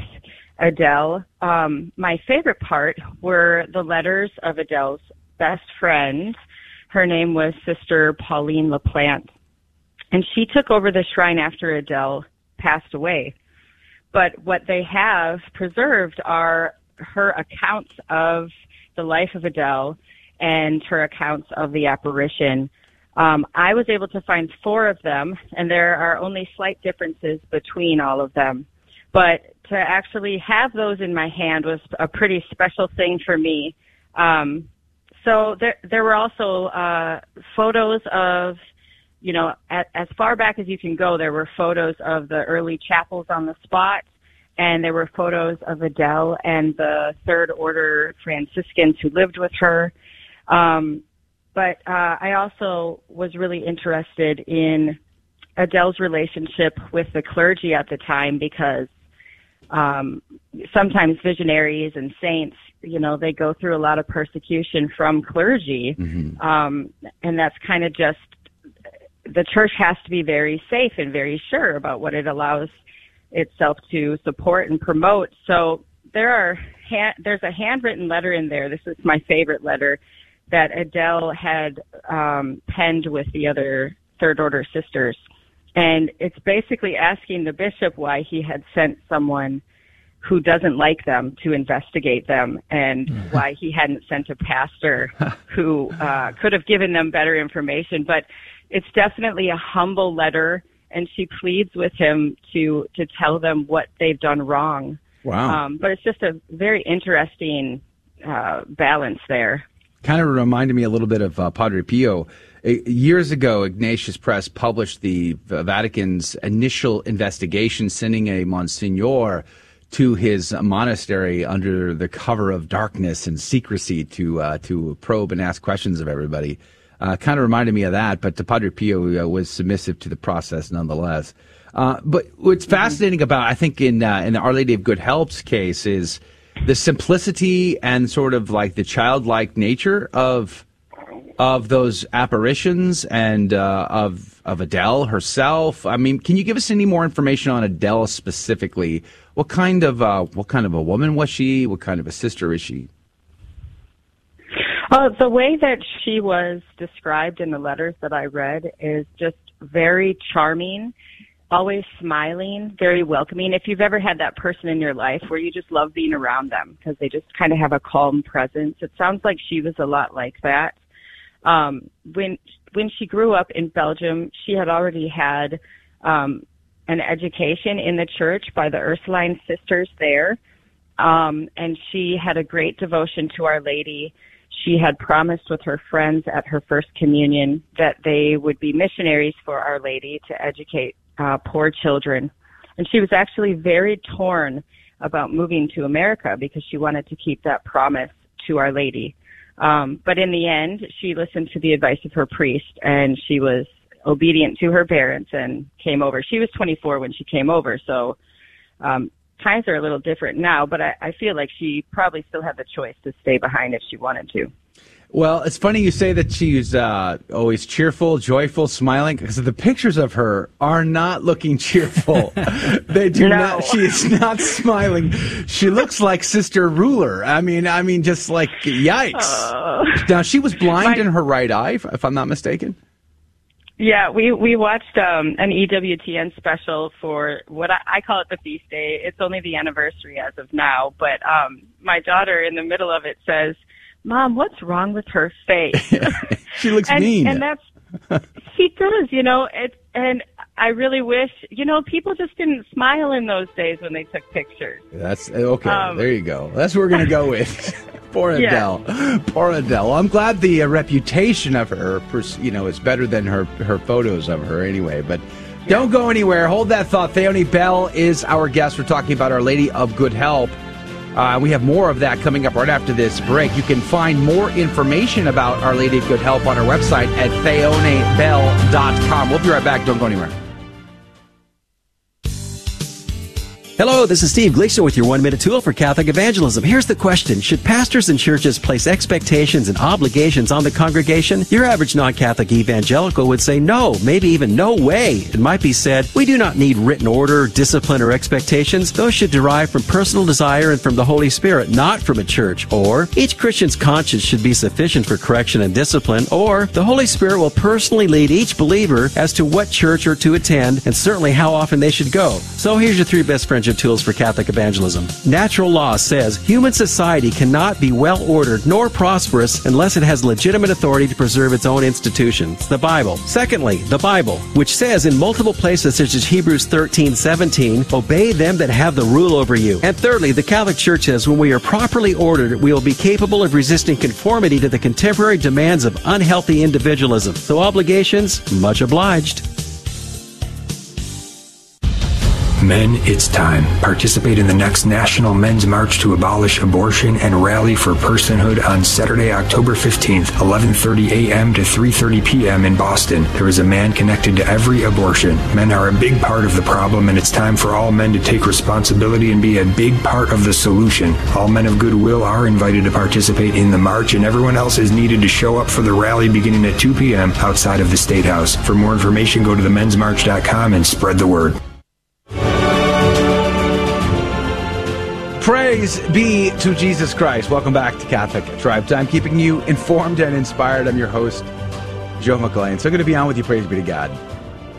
Adele. Um, my favorite part were the letters of Adele's best friend. Her name was Sister Pauline LaPlante, and she took over the shrine after Adele passed away but what they have preserved are her accounts of the life of Adele and her accounts of the apparition. Um, I was able to find four of them, and there are only slight differences between all of them. But to actually have those in my hand was a pretty special thing for me. Um, so there, there were also uh, photos of you know, at, as far back as you can go, there were photos of the early chapels on the spot, and there were photos of Adele and the Third Order Franciscans who lived with her. Um, but uh, I also was really interested in Adele's relationship with the clergy at the time because um, sometimes visionaries and saints, you know, they go through a lot of persecution from clergy, mm-hmm. um, and that's kind of just the church has to be very safe and very sure about what it allows itself to support and promote. So there are there's a handwritten letter in there. This is my favorite letter that Adele had um, penned with the other third order sisters, and it's basically asking the bishop why he had sent someone who doesn't like them to investigate them and why he hadn't sent a pastor who uh, could have given them better information. But it's definitely a humble letter, and she pleads with him to to tell them what they've done wrong. Wow! Um, but it's just a very interesting uh, balance there. Kind of reminded me a little bit of uh, Padre Pio. Years ago, Ignatius Press published the Vatican's initial investigation, sending a Monsignor to his monastery under the cover of darkness and secrecy to uh, to probe and ask questions of everybody. Uh, kind of reminded me of that, but Padre Pio uh, was submissive to the process nonetheless. Uh, but what's fascinating about, I think, in uh, in the Our Lady of Good Help's case is the simplicity and sort of like the childlike nature of of those apparitions and uh, of of Adele herself. I mean, can you give us any more information on Adele specifically? What kind of uh, what kind of a woman was she? What kind of a sister is she? Uh, the way that she was described in the letters that I read is just very charming, always smiling, very welcoming. If you've ever had that person in your life where you just love being around them because they just kind of have a calm presence, it sounds like she was a lot like that. Um, when when she grew up in Belgium, she had already had um, an education in the church by the Ursuline sisters there, um, and she had a great devotion to Our Lady she had promised with her friends at her first communion that they would be missionaries for Our Lady to educate uh, poor children. And she was actually very torn about moving to America because she wanted to keep that promise to Our Lady. Um, but in the end, she listened to the advice of her priest and she was obedient to her parents and came over. She was 24 when she came over, so um, times are a little different now, but I, I feel like she probably still had the choice to stay behind if she wanted to. Well, it's funny you say that she's uh, always cheerful, joyful, smiling, because the pictures of her are not looking cheerful. they do No. not. She is not smiling. She looks like Sister Ruler. I mean, I mean, just like yikes. Oh. now she was blind in her right eye, if, if I'm not mistaken. Yeah, we we watched um an EWTN special for what I, I call it the feast day. It's only the anniversary as of now, but um my daughter in the middle of it says, "Mom, what's wrong with her face?" She looks and, mean. and that's she does, you know. It and I really wish, you know, people just didn't smile in those days when they took pictures. That's okay. Um, there you go. That's what we're gonna go with. Poor Yeah. Adele. Poor Adele. I'm glad the uh, reputation of her, you know, is better than her her photos of her anyway. But don't go anywhere. Hold that thought. Theoni Bell is our guest. We're talking about Our Lady of Good Help. Uh, we have more of that coming up right after this break. You can find more information about Our Lady of Good Help on our website at theonibell.com. We'll be right back. Don't go anywhere. Hello, this is Steve Gleason with your one minute tool for Catholic evangelism. Here's the question. Should pastors and churches place expectations and obligations on the congregation? Your average non-Catholic evangelical would say no, maybe even no way. It might be said, we do not need written order, discipline, or expectations. Those should derive from personal desire and from the Holy Spirit, not from a church. Or, each Christian's conscience should be sufficient for correction and discipline. Or, the Holy Spirit will personally lead each believer as to what church or to attend and certainly how often they should go. So here's your three best friendship tools for Catholic evangelism. Natural law says human society cannot be well ordered nor prosperous unless it has legitimate authority to preserve its own institutions. The Bible. Secondly, the Bible, which says in multiple places such as Hebrews 13, 17, obey them that have the rule over you. And thirdly, the Catholic Church says when we are properly ordered, we will be capable of resisting conformity to the contemporary demands of unhealthy individualism. So obligations, much obliged. Men, it's time. Participate in the next National Men's March to abolish abortion and rally for personhood on Saturday, October 15th, 11:30 a.m. to 3:30 p.m. in Boston. There is a man connected to every abortion. Men are a big part of the problem and it's time for all men to take responsibility and be a big part of the solution. All men of goodwill are invited to participate in the march and everyone else is needed to show up for the rally beginning at 2 p.m. outside of the State House. For more information, go to themensmarch.com and spread the word. Praise be to Jesus Christ. Welcome back to Catholic Drive Time, keeping you informed and inspired. I'm your host, Joe McClane. So good to be on with you. Praise be to God.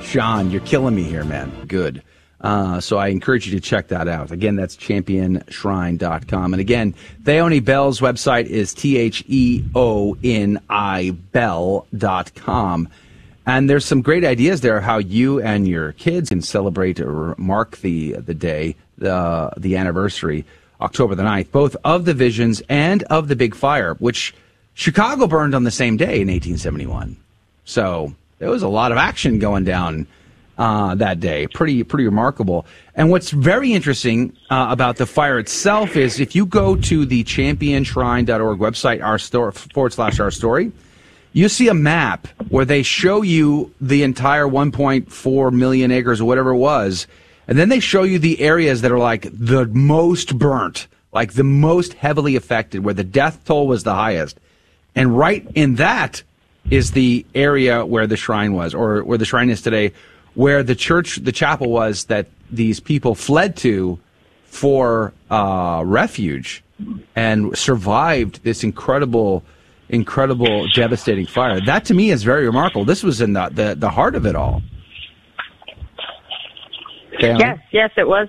Sean, you're killing me here, man. Good. Uh, so I encourage you to check that out. Again, that's championshrine.com. And again, Theoni Bell's website is T H E O N I Bell.com. And there's some great ideas there how you and your kids can celebrate or mark the the day, the the anniversary, October the 9th, both of the visions and of the big fire, which Chicago burned on the same day in 1871. So there was a lot of action going down uh, that day. Pretty pretty remarkable. And what's very interesting uh, about the fire itself is if you go to the championshrine.org website, our store forward slash our story, you see a map where they show you the entire 1.4 million acres or whatever it was, and then they show you the areas that are like the most burnt, like the most heavily affected, where the death toll was the highest. And right in that is the area where the shrine was, or where the shrine is today, where the church, the chapel was that these people fled to for uh, refuge and survived this incredible, incredible, devastating fire. That to me is very remarkable. This was in the the, the heart of it all. Okay, Yes, yes, it was.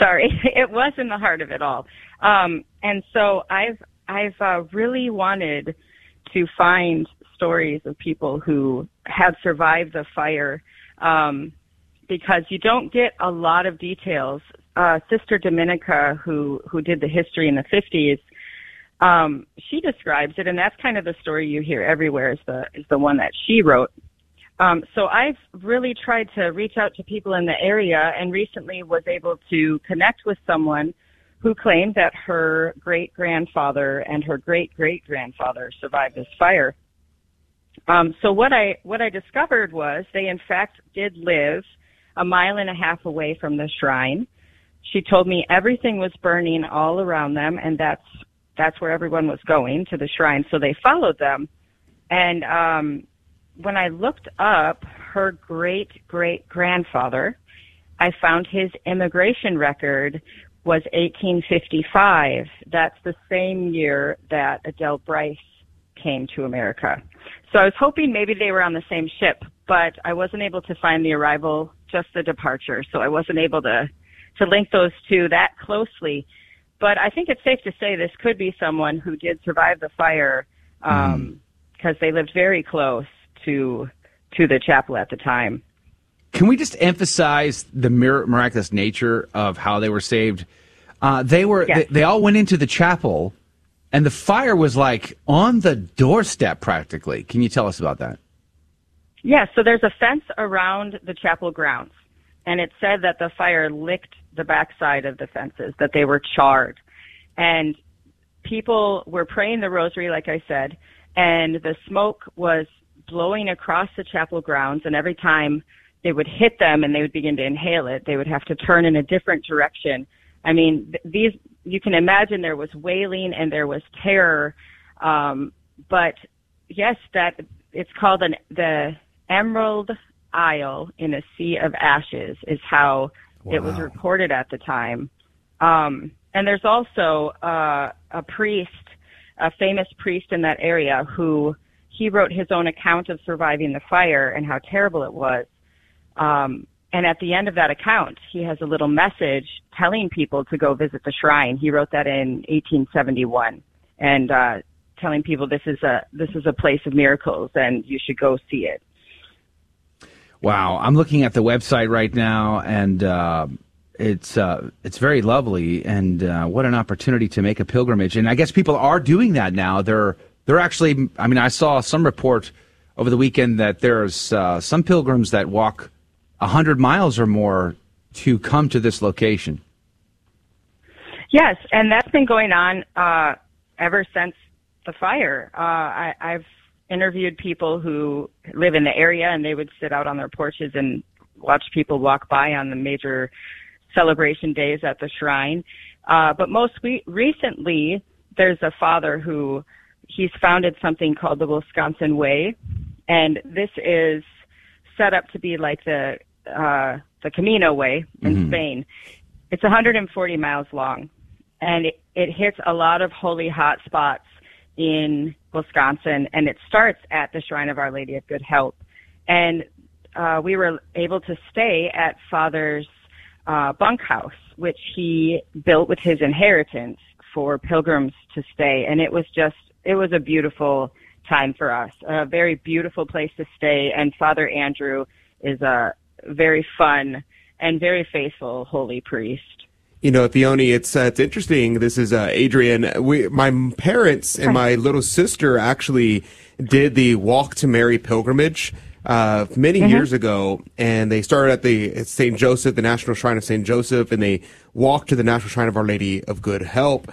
Sorry, it was in the heart of it all. Um, and so I've I've uh, really wanted to find stories of people who had survived the fire um, because you don't get a lot of details. Uh, Sister Dominica, who who did the history in the fifties, um, she describes it, and that's kind of the story you hear everywhere. Is the is the one that she wrote. Um, so I've really tried to reach out to people in the area, and recently was able to connect with someone who claimed that her great grandfather and her great great grandfather survived this fire. Um, so what I what I discovered was they in fact did live a mile and a half away from the shrine. She told me everything was burning all around them, and that's that's where everyone was going to the shrine. So they followed them, and um, when I looked up her great great grandfather, I found his immigration record was 1855. That's the same year that Adele Brise came to America. So I was hoping maybe they were on the same ship, but I wasn't able to find the arrival, just the departure. So I wasn't able to to link those two that closely. But I think it's safe to say this could be someone who did survive the fire because um, mm. they lived very close to to the chapel at the time. Can we just emphasize the mir- miraculous nature of how they were saved? Uh, they were yes. they, they all went into the chapel, and the fire was like on the doorstep practically. Can you tell us about that? Yes. So there's a fence around the chapel grounds, and it said that the fire licked the backside of the fences, that they were charred, and people were praying the rosary, like I said, and the smoke was blowing across the chapel grounds, and every time they would hit them and they would begin to inhale it, they would have to turn in a different direction. I mean, th- these you can imagine there was wailing and there was terror, um, but yes, that it's called an the Emerald Isle in a Sea of Ashes is how wow. it was reported at the time. Um, and there's also uh, a priest, a famous priest in that area who he wrote his own account of surviving the fire and how terrible it was. Um, and at the end of that account, he has a little message telling people to go visit the shrine. He wrote that in 1871, and uh, telling people this is a this is a place of miracles and you should go see it. Wow, I'm looking at the website right now, and uh, it's uh, it's very lovely, and uh, what an opportunity to make a pilgrimage. And I guess people are doing that now. They're they're actually. I mean, I saw some report over the weekend that there's uh, some pilgrims that walk hundred miles or more to come to this location. Yes, and that's been going on uh, ever since the fire. Uh, I, I've interviewed people who live in the area, and they would sit out on their porches and watch people walk by on the major celebration days at the shrine. Uh, but most we- recently, there's a father who he's founded something called the Wisconsin Way, and this is set up to be like the uh, the Camino Way in mm-hmm. Spain. It's 140 miles long, and it, it hits a lot of holy hot spots in Wisconsin, and it starts at the Shrine of Our Lady of Good Help. And uh, we were able to stay at Father's uh, bunkhouse, which he built with his inheritance for pilgrims to stay, and it was just it was a beautiful time for us. A very beautiful place to stay, and Father Andrew is a very fun and very faithful holy priest. You know, Theoni, it's uh, it's interesting. This is uh, Adrian. We, my parents and my little sister actually did the Walk to Mary pilgrimage uh, many mm-hmm. years ago, and they started at the St. Joseph, the National Shrine of St. Joseph, and they walked to the National Shrine of Our Lady of Good Help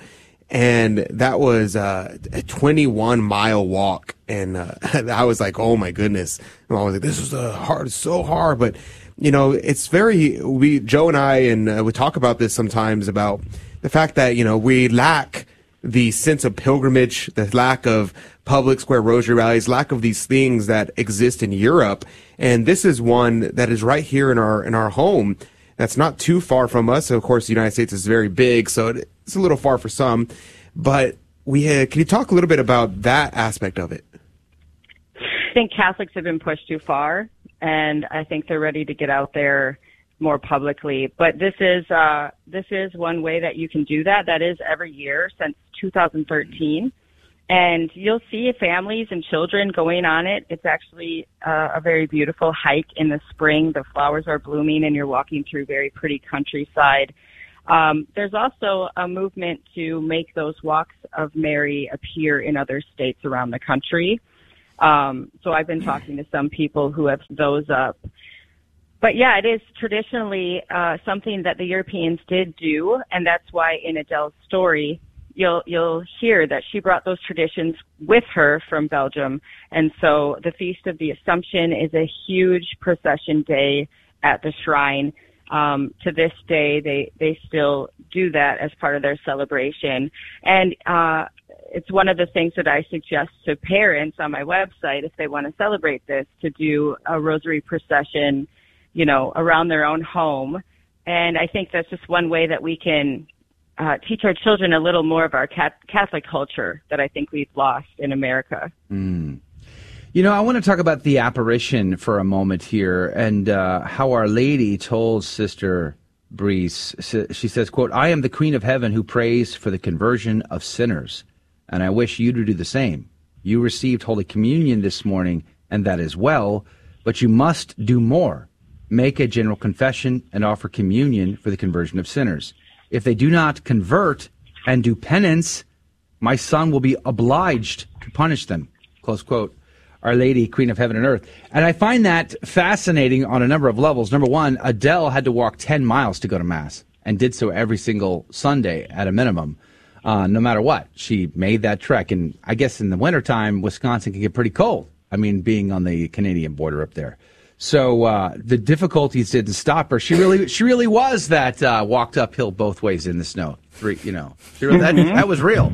and that was uh, a 21 mile walk and uh, i was like oh my goodness and i was like this is a hard so hard but you know it's very we joe and i and uh, we talk about this sometimes about the fact that you know we lack the sense of pilgrimage, the lack of public square rosary rallies, lack of these things that exist in Europe. And this is one that is right here in our in our home. That's not too far from us. Of course, the United States is very big, so it's a little far for some. But we had, can you talk a little bit about that aspect of it? I think Catholics have been pushed too far, and I think they're ready to get out there more publicly. But this is uh, this is one way that you can do that. That is every year since 2013, and you'll see families and children going on it. It's actually uh, a very beautiful hike in the spring. The flowers are blooming, and you're walking through very pretty countryside. Um, there's also a movement to make those walks of Mary appear in other states around the country. Um, so I've been talking to some people who have those up but yeah, it is traditionally uh, something that the Europeans did do, and that's why in Adele's story, you'll you'll hear that she brought those traditions with her from Belgium, and so the Feast of the Assumption is a huge procession day at the shrine. Um, to this day, they they still do that as part of their celebration, and uh, it's one of the things that I suggest to parents on my website if they want to celebrate this to do a rosary procession you know, around their own home. And I think that's just one way that we can uh, teach our children a little more of our Catholic culture that I think we've lost in America. Mm. You know, I want to talk about the apparition for a moment here and uh, how Our Lady told Sister Brise. She says, quote, I am the Queen of Heaven who prays for the conversion of sinners, and I wish you to do the same. You received Holy Communion this morning, and that is well, but you must do more make a general confession, and offer communion for the conversion of sinners. If they do not convert and do penance, my son will be obliged to punish them. Close quote. Our Lady, Queen of Heaven and Earth. And I find that fascinating on a number of levels. Number one, Adele had to walk 10 miles to go to Mass and did so every single Sunday at a minimum, uh, no matter what. She made that trek. And I guess in the wintertime, Wisconsin can get pretty cold. I mean, being on the Canadian border up there. So uh, the difficulties didn't stop her. She really, she really was that uh, walked uphill both ways in the snow. Three, you know, that, mm-hmm. that was real.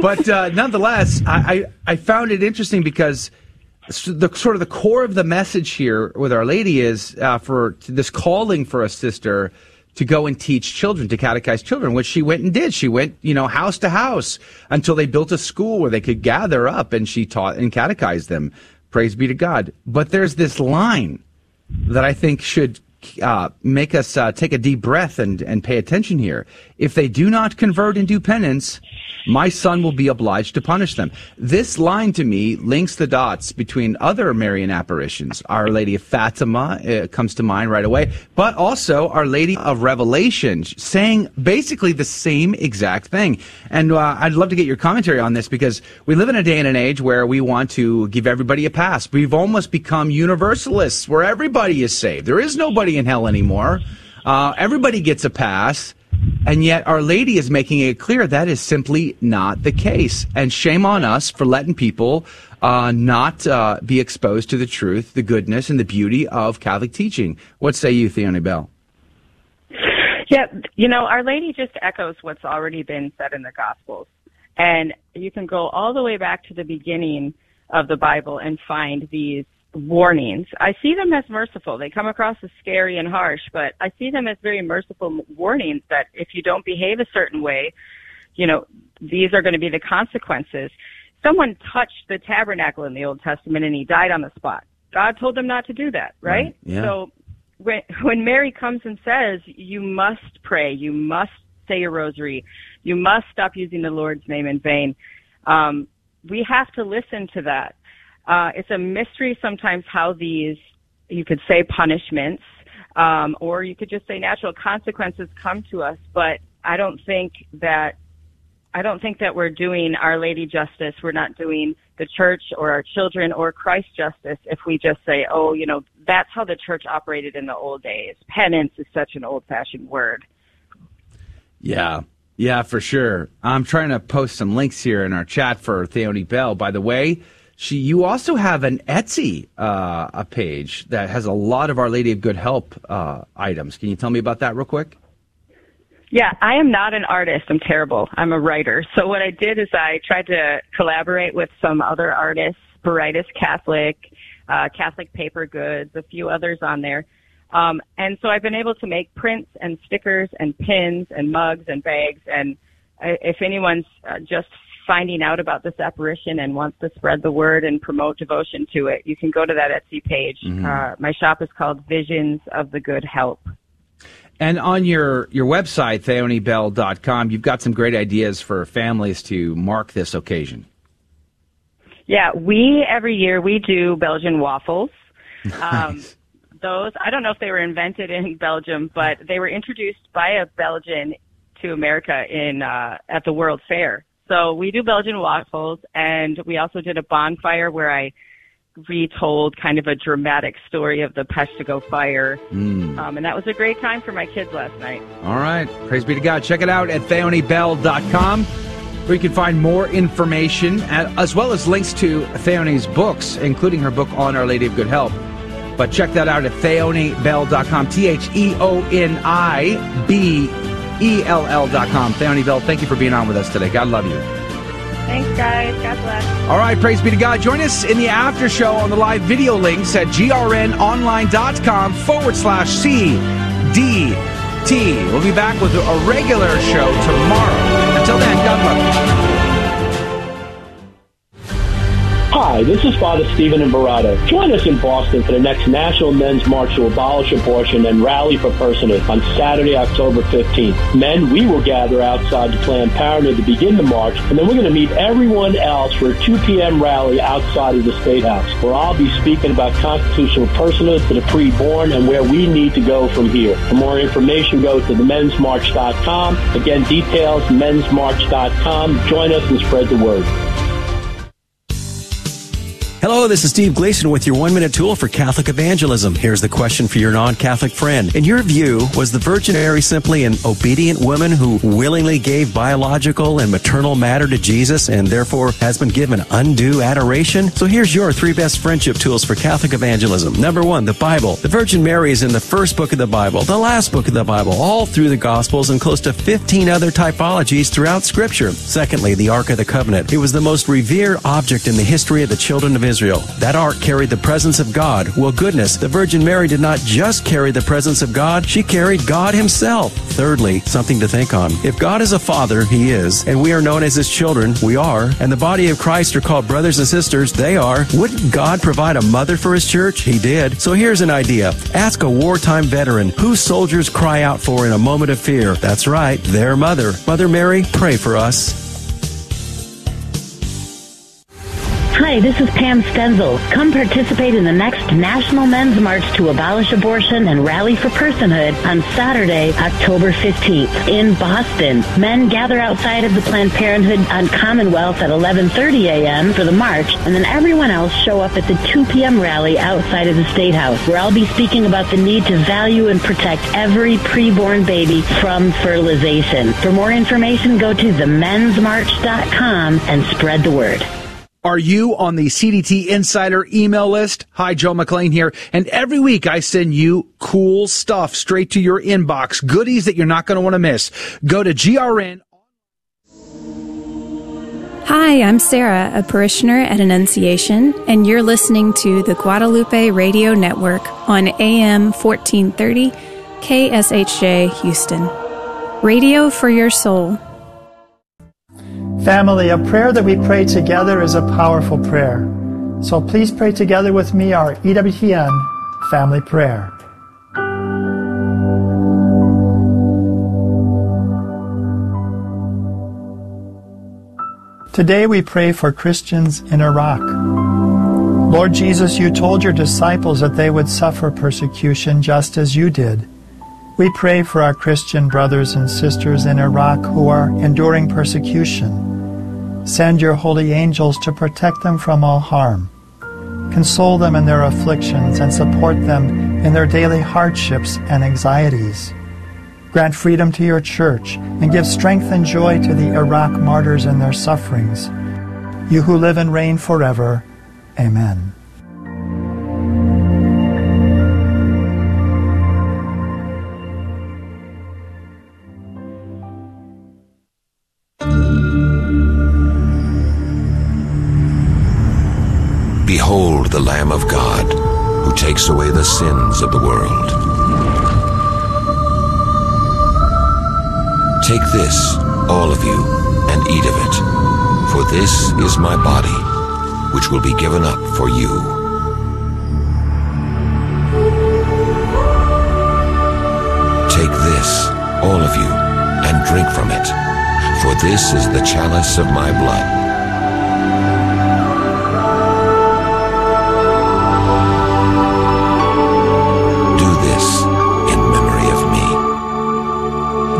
But uh, nonetheless, I, I, I found it interesting because the sort of the core of the message here with Our Lady is uh, for this calling for a sister to go and teach children, to catechize children, which she went and did. She went, you know, house to house until they built a school where they could gather up and she taught and catechized them. Praise be to God. But there's this line that I think should uh, make us uh, take a deep breath and, and pay attention here. If they do not convert and do penance, my son will be obliged to punish them. This line to me links the dots between other Marian apparitions. Our Lady of Fatima uh, comes to mind right away, but also Our Lady of Revelation saying basically the same exact thing. And uh, I'd love to get your commentary on this because we live in a day and an age where we want to give everybody a pass. We've almost become universalists where everybody is saved. There is nobody in hell anymore. Uh, everybody gets a pass. And yet, Our Lady is making it clear that is simply not the case. And shame on us for letting people uh, not uh, be exposed to the truth, the goodness, and the beauty of Catholic teaching. What say you, Theoni Bell? Yeah, you know, Our Lady just echoes what's already been said in the Gospels. And you can go all the way back to the beginning of the Bible and find these warnings. I see them as merciful. They come across as scary and harsh, but I see them as very merciful warnings that if you don't behave a certain way, you know, these are going to be the consequences. Someone touched the tabernacle in the Old Testament and he died on the spot. God told them not to do that, right? Yeah. So when when Mary comes and says, "You must pray, you must say a rosary, you must stop using the Lord's name in vain," um, we have to listen to that uh, it's a mystery sometimes how these, you could say punishments, um, or you could just say natural consequences come to us. But I don't think that I don't think that we're doing Our Lady justice. We're not doing the church or our children or Christ justice if we just say, oh, you know, that's how the church operated in the old days. Penance is such an old fashioned word. Yeah. Yeah, for sure. I'm trying to post some links here in our chat for Theoni Bell. By the way, she, you also have an Etsy uh, a page that has a lot of Our Lady of Good Help uh, items. Can you tell me about that real quick? Yeah, I am not an artist. I'm terrible. I'm a writer. So what I did is I tried to collaborate with some other artists, Baritis Catholic, uh, Catholic Paper Goods, a few others on there. Um, and so I've been able to make prints and stickers and pins and mugs and bags. And uh, if anyone's uh, just finding out about this apparition and wants to spread the word and promote devotion to it, you can go to that Etsy page. Mhm. Uh, my shop is called Visions of the Good Help. And on your, your website, theonibell.com, you've got some great ideas for families to mark this occasion. Yeah, we every year we do Belgian waffles. Um, those I don't know if they were invented in Belgium, but they were introduced by a Belgian to America in uh, at the World Fair. So we do Belgian waffles, and we also did a bonfire where I retold kind of a dramatic story of the Peshtigo fire, Mm. um, and that was a great time for my kids last night. All right. Praise be to God. Check it out at theonibell.com where you can find more information as well as links to Theoni's books, including her book on Our Lady of Good Help. But check that out at theonibell.com. T H E O N I B E L L.com. Theoni Bell, thank you for being on with us today. God love you. Thanks, guys. God bless. All right, praise be to God. Join us in the after show on the live video links at grnonline.com forward slash CDT. We'll be back with a regular show tomorrow. Until then, God love you. Hi, this is Father Stephen Imbarrato. Join us in Boston for the next National Men's March to abolish abortion and rally for personhood on Saturday, October 15th. Men, we will gather outside the Planned Parenthood to begin the march, and then we're going to meet everyone else for a 2 p.m. rally outside of the State House, where I'll be speaking about constitutional personhood for the preborn and where we need to go from here. For more information, go to themensmarch.com. Again, details, mensmarch.com. Join us and spread the word. Hello, this is Steve Gleason with your one minute tool for Catholic evangelism. Here's the question for your non Catholic friend. In your view, was the Virgin Mary simply an obedient woman who willingly gave biological and maternal matter to Jesus and therefore has been given undue adoration? So here's your three best friendship tools for Catholic evangelism. Number one, the Bible. The Virgin Mary is in the first book of the Bible, the last book of the Bible, all through the Gospels, and close to 15 other typologies throughout Scripture. Secondly, the Ark of the Covenant. It was the most revered object in the history of the children of Israel. That ark carried the presence of God. Well, goodness, the Virgin Mary did not just carry the presence of God, she carried God Himself. Thirdly, something to think on. If God is a father, He is, and we are known as His children, we are, and the body of Christ are called brothers and sisters, they are, wouldn't God provide a mother for His church? He did. So here's an idea. Ask a wartime veteran who soldiers cry out for in a moment of fear. That's right, their mother. Mother Mary, pray for us. Hi, this is Pam Stenzel. Come participate in the next National Men's March to abolish abortion and rally for personhood on Saturday, October 15th in Boston. Men gather outside of the Planned Parenthood on Commonwealth at 11:30 a.m. for the march, and then everyone else show up at the 2 p.m. rally outside of the State House, where I'll be speaking about the need to value and protect every preborn baby from fertilization. For more information, go to themensmarch.com and spread the word. Are you on the CDT Insider email list? Hi, Joe McClane here. And every week I send you cool stuff straight to your inbox, goodies that you're not going to want to miss. Go to GRN. Hi, I'm Sarah, a parishioner at Annunciation, and you're listening to the Guadalupe Radio Network on AM 1430 KSHJ Houston. Radio for your soul. Family, a prayer that we pray together is a powerful prayer. So please pray together with me our EWTN family prayer. Today we pray for Christians in Iraq. Lord Jesus, you told your disciples that they would suffer persecution just as you did. We pray for our Christian brothers and sisters in Iraq who are enduring persecution. Send your holy angels to protect them from all harm. Console them in their afflictions and support them in their daily hardships and anxieties. Grant freedom to your church and give strength and joy to the Iraq martyrs in their sufferings. You who live and reign forever. Amen. The Lamb of God who takes away the sins of the world. Take this, all of you, and eat of it, for this is my body, which will be given up for you. Take this, all of you, and drink from it, for this is the chalice of my blood.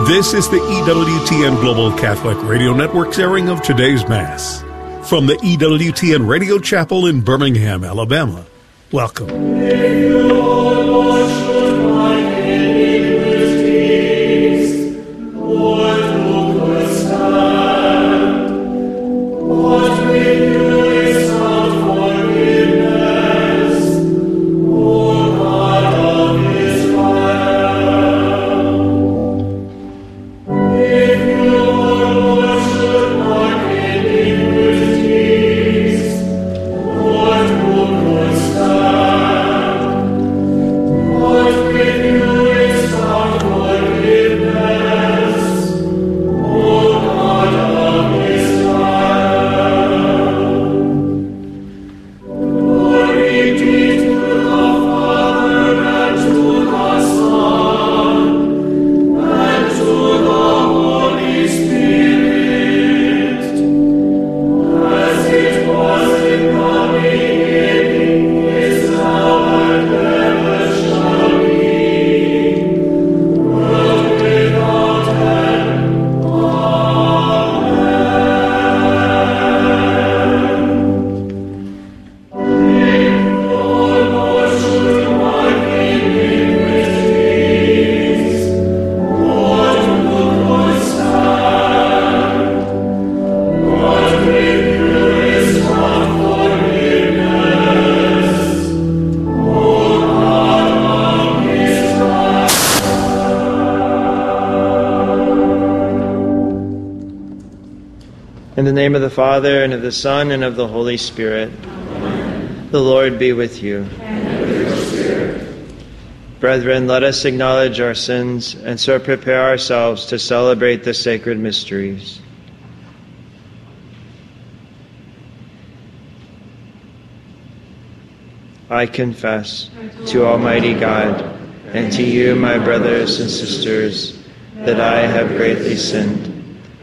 This is the EWTN Global Catholic Radio Network's airing of today's Mass. From the EWTN Radio Chapel in Birmingham, Alabama. Welcome. In the name of the Father, and of the Son, and of the Holy Spirit. The Lord be with you. Brethren, let us acknowledge our sins and so prepare ourselves to celebrate the sacred mysteries. I confess to Almighty God and to you, my brothers and sisters, that I have greatly sinned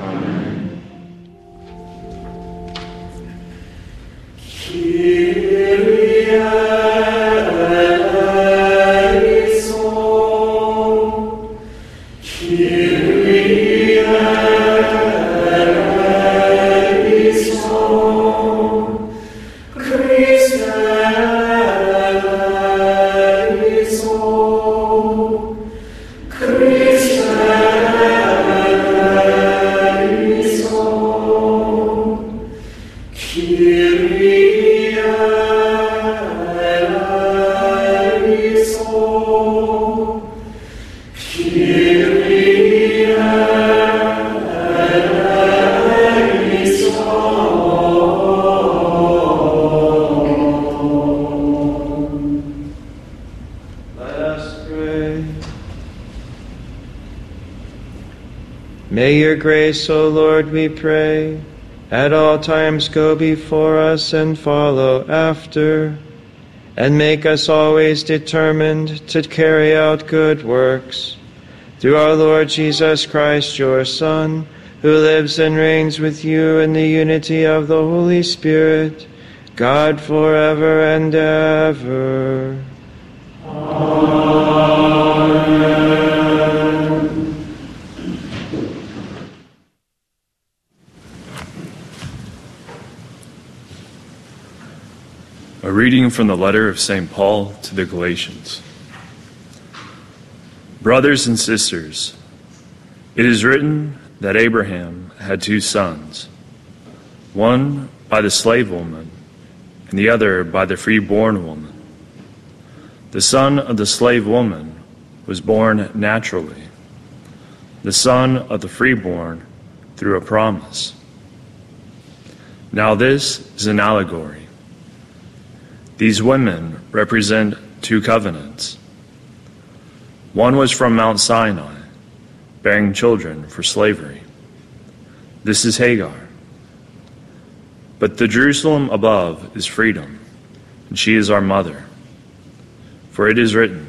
Let grace, O Lord, we pray, at all times go before us and follow after, and make us always determined to carry out good works. Through our Lord Jesus Christ, your Son, who lives and reigns with you in the unity of the Holy Spirit, God forever and ever. A reading from the letter of St. Paul to the Galatians. Brothers and sisters, it is written that Abraham had two sons, one by the slave woman and the other by the freeborn woman. The son of the slave woman was born naturally, the son of the freeborn through a promise. Now, this is an allegory. These women represent two covenants. One was from Mount Sinai, bearing children for slavery. This is Hagar. But the Jerusalem above is freedom, and she is our mother. For it is written,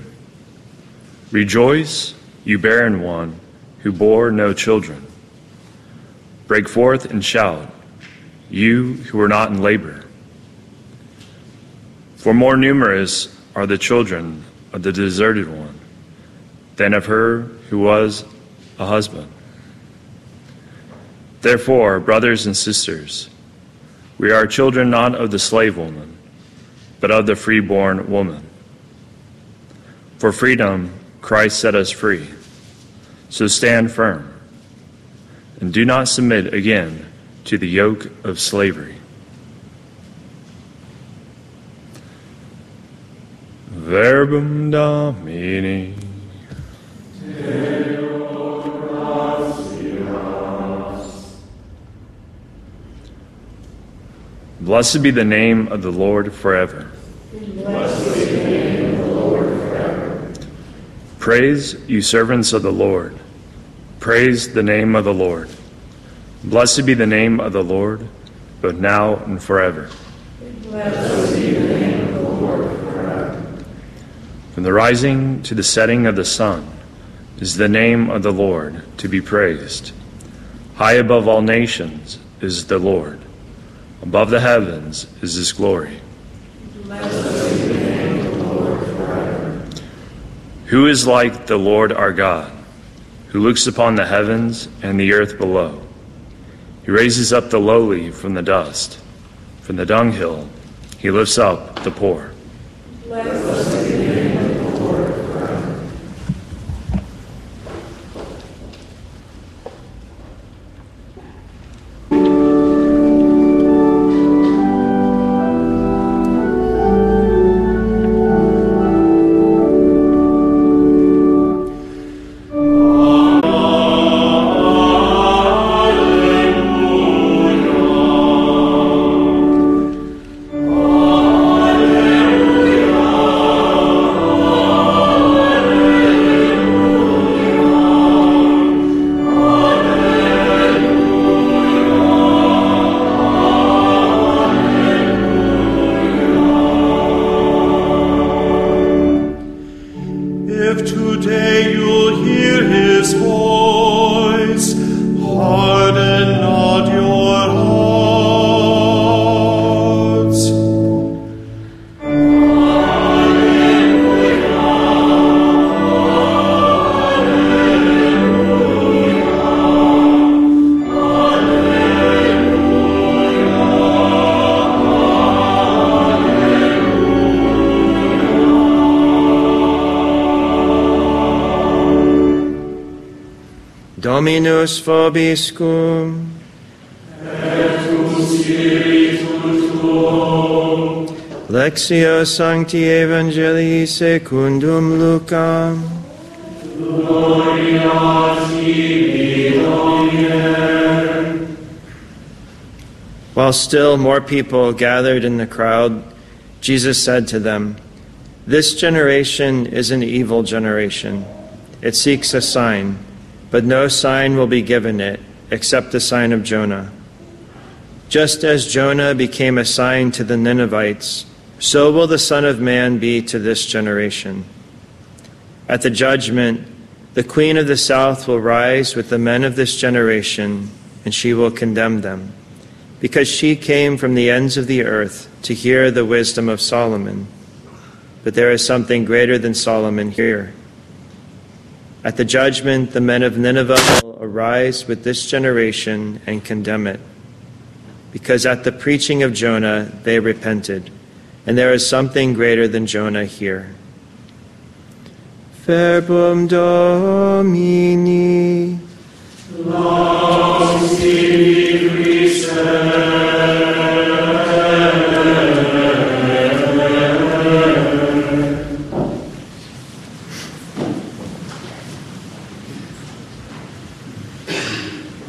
Rejoice, you barren one who bore no children. Break forth and shout, you who are not in labor. For more numerous are the children of the deserted one than of her who was a husband. Therefore, brothers and sisters, we are children not of the slave woman, but of the freeborn woman. For freedom, Christ set us free. So stand firm, and do not submit again to the yoke of slavery. Verbum Domini. Blessed be the name of the Lord forever. Praise, you servants of the Lord. Praise the name of the Lord. Blessed be the name of the Lord, both now and forever. Blessed be the name of the Lord forever. From the rising to the setting of the sun is the name of the Lord to be praised. High above all nations is the Lord. Above the heavens is his glory. Who is like the Lord our God, who looks upon the heavens and the earth below? He raises up the lowly from the dust. From the dunghill, he lifts up the poor. Dominus vobiscum. Lectio Sancti Evangelii secundum Lucam. While still more people gathered in the crowd, Jesus said to them, This generation is an evil generation. It seeks a sign, but no sign will be given it except the sign of Jonah. Just as Jonah became a sign to the Ninevites, so will the Son of Man be to this generation. At the judgment, the Queen of the South will rise with the men of this generation, and she will condemn them, because she came from the ends of the earth to hear the wisdom of Solomon. But there is something greater than Solomon here. At the judgment, the men of Nineveh will arise with this generation and condemn it, because at the preaching of Jonah they repented. and there is something greater than Jonah here. Verbum Domini.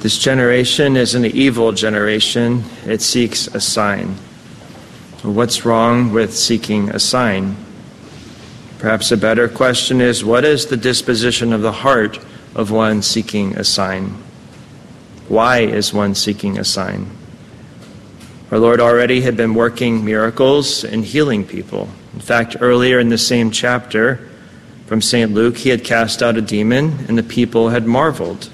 This generation is an evil generation. It seeks a sign. What's wrong with seeking a sign? Perhaps a better question is what is the disposition of the heart of one seeking a sign? Why is one seeking a sign? Our Lord already had been working miracles and healing people. In fact, earlier in the same chapter from St. Luke, he had cast out a demon and the people had marveled.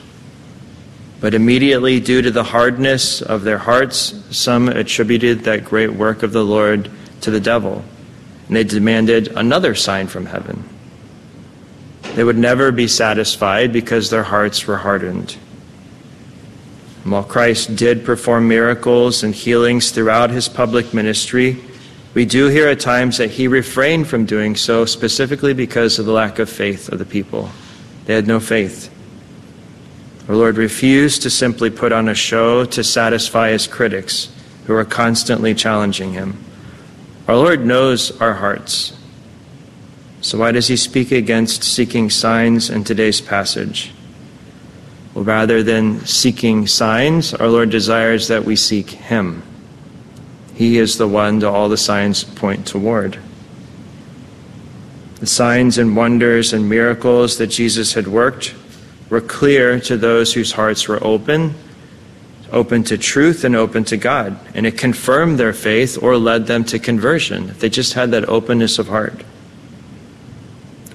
But immediately, due to the hardness of their hearts, some attributed that great work of the Lord to the devil, and they demanded another sign from heaven. They would never be satisfied because their hearts were hardened. And while Christ did perform miracles and healings throughout his public ministry, we do hear at times that he refrained from doing so specifically because of the lack of faith of the people. They had no faith. Our Lord refused to simply put on a show to satisfy his critics who are constantly challenging him. Our Lord knows our hearts. So why does he speak against seeking signs in today's passage? Well, rather than seeking signs, our Lord desires that we seek him. He is the one to all the signs point toward. The signs and wonders and miracles that Jesus had worked were clear to those whose hearts were open, open to truth and open to God. And it confirmed their faith or led them to conversion they just had that openness of heart.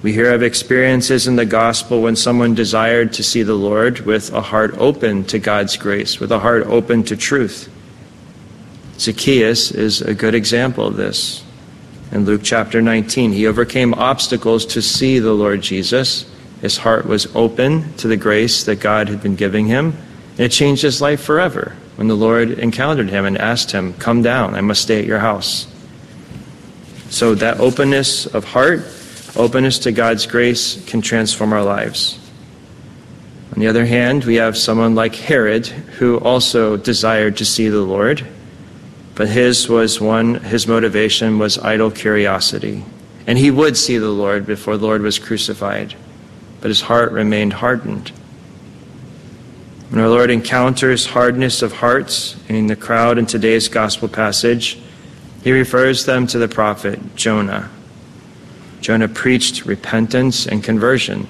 We hear of experiences in the gospel when someone desired to see the Lord with a heart open to God's grace, with a heart open to truth. Zacchaeus is a good example of this. In Luke chapter 19, he overcame obstacles to see the Lord Jesus his heart was open to the grace that God had been giving him. And it changed his life forever when the Lord encountered him and asked him, Come down, I must stay at your house. So that openness of heart, openness to God's grace, can transform our lives. On the other hand, we have someone like Herod who also desired to see the Lord, but his was one, his motivation was idle curiosity. And he would see the Lord before the Lord was crucified but his heart remained hardened. When our Lord encounters hardness of hearts in the crowd in today's gospel passage, he refers them to the prophet Jonah. Jonah preached repentance and conversion.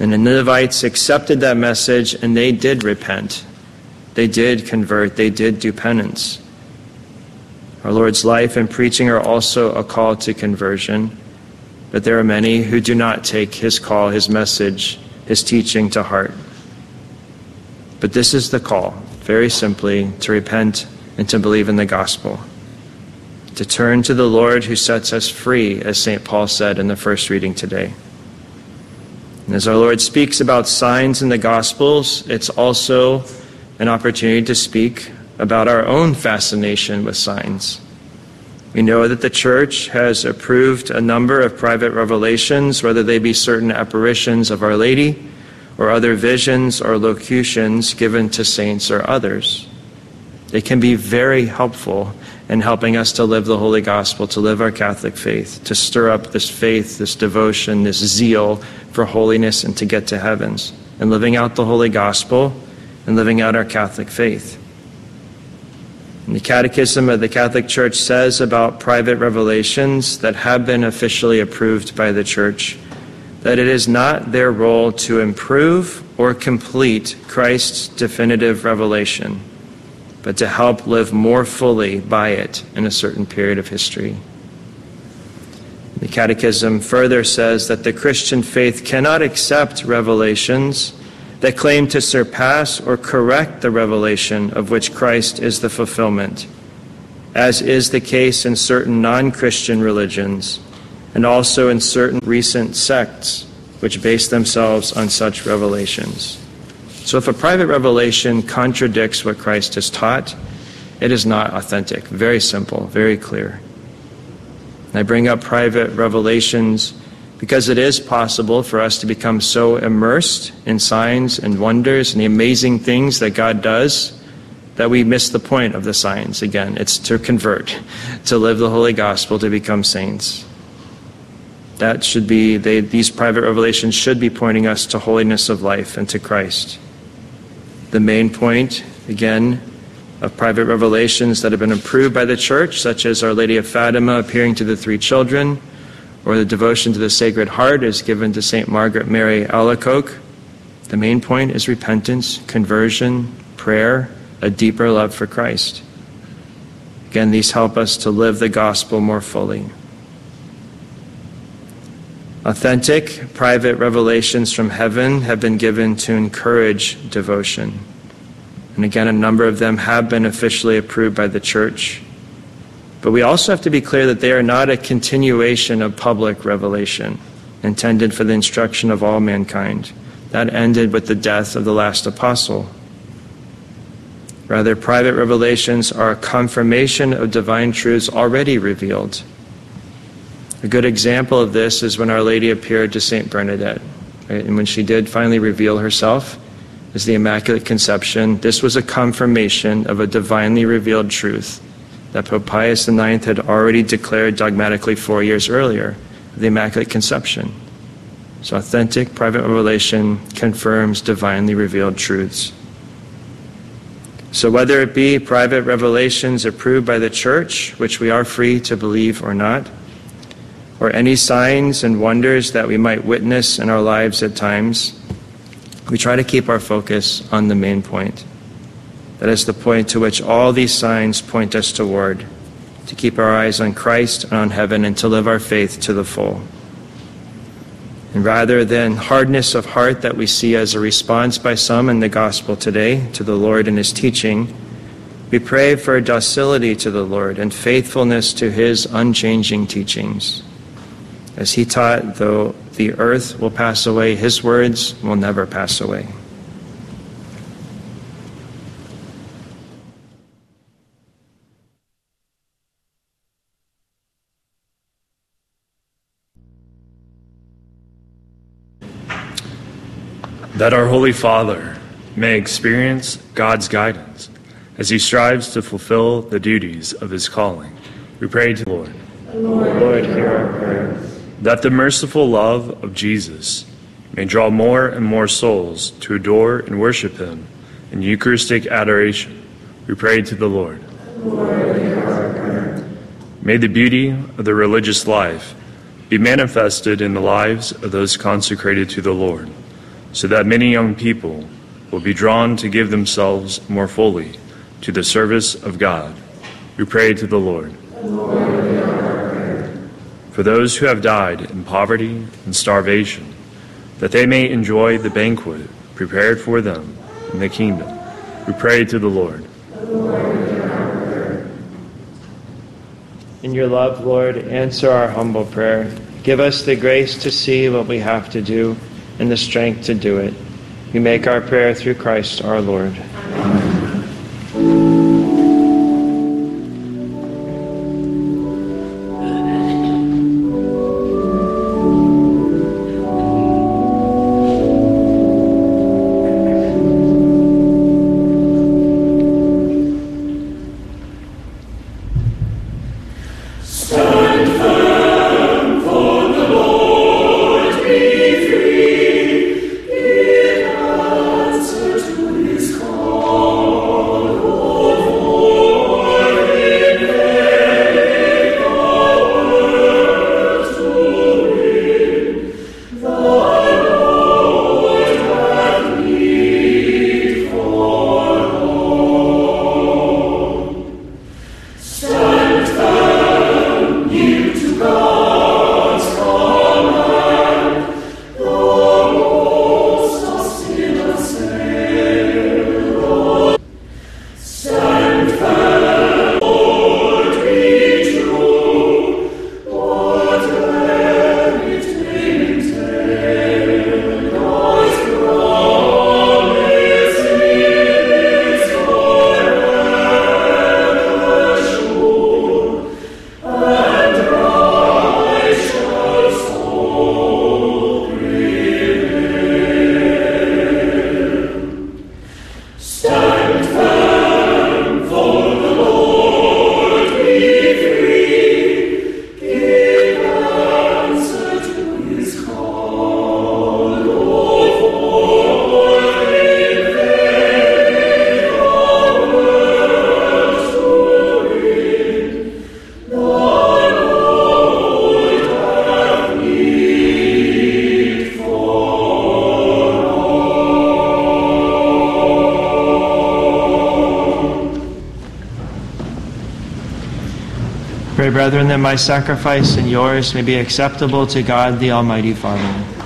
And the Ninevites accepted that message and they did repent. They did convert. They did do penance. Our Lord's life and preaching are also a call to conversion but there are many who do not take his call, his message, his teaching to heart. But this is the call, very simply, to repent and to believe in the gospel. To turn to the Lord who sets us free, as St. Paul said in the first reading today. And as our Lord speaks about signs in the Gospels, it's also an opportunity to speak about our own fascination with signs. We know that the church has approved a number of private revelations, whether they be certain apparitions of Our Lady or other visions or locutions given to saints or others. They can be very helpful in helping us to live the Holy Gospel, to live our Catholic faith, to stir up this faith, this devotion, this zeal for holiness and to get to heavens, and living out the Holy Gospel and living out our Catholic faith. The Catechism of the Catholic Church says about private revelations that have been officially approved by the Church that it is not their role to improve or complete Christ's definitive revelation, but to help live more fully by it in a certain period of history. The Catechism further says that the Christian faith cannot accept revelations that claim to surpass or correct the revelation of which Christ is the fulfillment, as is the case in certain non Christian religions and also in certain recent sects which base themselves on such revelations. So if a private revelation contradicts what Christ has taught, it is not authentic. Very simple, very clear. And I bring up private revelations because it is possible for us to become so immersed in signs and wonders and the amazing things that God does that we miss the point of the signs again. It's to convert, to live the holy gospel, to become saints. That should be, they, these private revelations should be pointing us to holiness of life and to Christ. The main point, again, of private revelations that have been approved by the church, such as Our Lady of Fatima appearing to the three children, or the devotion to the Sacred Heart is given to St. Margaret Mary Alacoque. The main point is repentance, conversion, prayer, a deeper love for Christ. Again, these help us to live the gospel more fully. Authentic, private revelations from heaven have been given to encourage devotion. And again, a number of them have been officially approved by the church. But we also have to be clear that they are not a continuation of public revelation intended for the instruction of all mankind. That ended with the death of the last apostle. Rather, private revelations are a confirmation of divine truths already revealed. A good example of this is when Our Lady appeared to St. Bernadette. Right? And when she did finally reveal herself as the Immaculate Conception, this was a confirmation of a divinely revealed truth that Pope Pius IX had already declared dogmatically four years earlier the Immaculate Conception. So, authentic private revelation confirms divinely revealed truths. So, whether it be private revelations approved by the Church, which we are free to believe or not, or any signs and wonders that we might witness in our lives at times, we try to keep our focus on the main point. That is the point to which all these signs point us toward, to keep our eyes on Christ and on heaven and to live our faith to the full. And rather than hardness of heart that we see as a response by some in the gospel today to the Lord and his teaching, we pray for docility to the Lord and faithfulness to his unchanging teachings. As he taught, though the earth will pass away, his words will never pass away. That our Holy Father may experience God's guidance as he strives to fulfill the duties of his calling. We pray to the Lord. Lord, Lord hear our prayers. That the merciful love of Jesus may draw more and more souls to adore and worship him in Eucharistic adoration. We pray to the Lord. Lord, hear our prayer. May the beauty of the religious life be manifested in the lives of those consecrated to the Lord so that many young people will be drawn to give themselves more fully to the service of God. We pray to the Lord. For those who have died in poverty and starvation, that they may enjoy the banquet prepared for them in the kingdom, we pray to the Lord. In your love, Lord, answer our humble prayer. Give us the grace to see what we have to do and the strength to do it. We make our prayer through Christ our Lord. Stand Pray, brethren, that my sacrifice and yours may be acceptable to God the Almighty Father.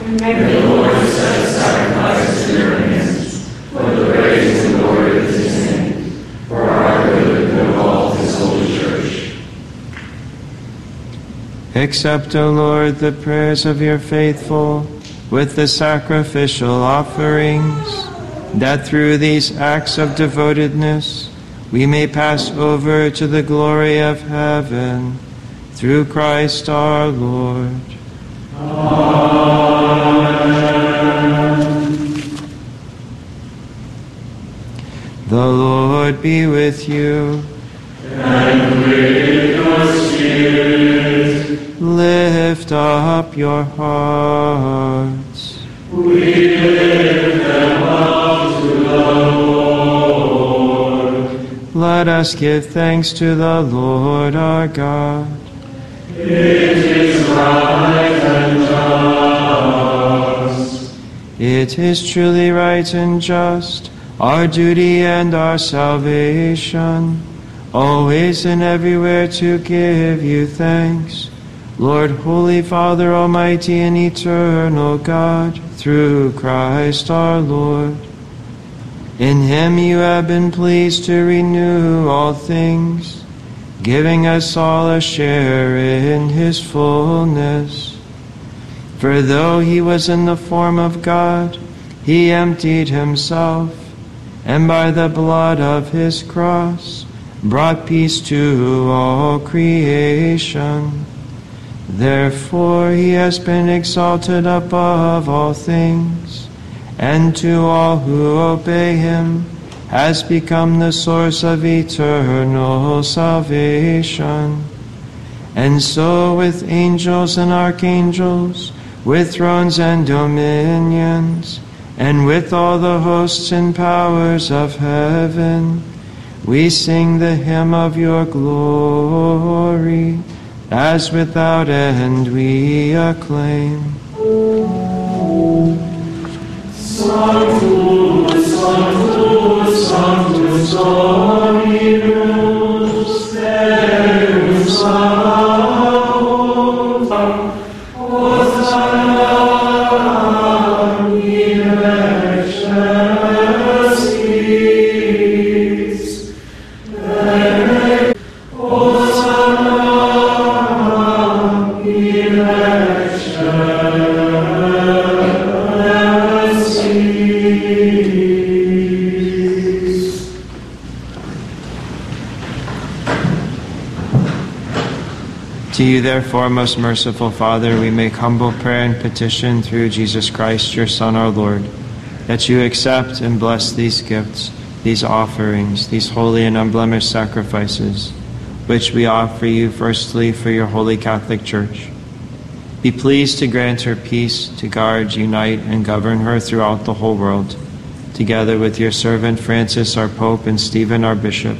May the Lord set sacrifice in your hands for the praise and glory of his name, for our good and of all his holy church. Accept, O Lord, the prayers of your faithful with the sacrificial offerings, that through these acts of devotedness we may pass over to the glory of heaven through Christ our Lord. Amen. The Lord be with you. And with your spirit, Lift up your hearts. we lift them up to the Lord. Let us give thanks to the Lord our God. It is right and just. It is truly right and just, our duty and our salvation, always and everywhere to give you thanks. Lord, Holy Father, Almighty and Eternal God, through Christ our Lord. In him you have been pleased to renew all things, giving us all a share in his fullness. For though he was in the form of God, he emptied himself, and by the blood of his cross brought peace to all creation. Therefore he has been exalted above all things, and to all who obey him has become the source of eternal salvation. And so with angels and archangels, with thrones and dominions, and with all the hosts and powers of heaven, we sing the hymn of your glory, as without end we acclaim. Sanctus Dominus Deus therefore, most merciful Father, we make humble prayer and petition through Jesus Christ, your Son, our Lord, that you accept and bless these gifts, these offerings, these holy and unblemished sacrifices, which we offer you firstly for your holy Catholic Church. Be pleased to grant her peace, to guard, unite, and govern her throughout the whole world, together with your servant Francis, our Pope, and Stephen, our Bishop,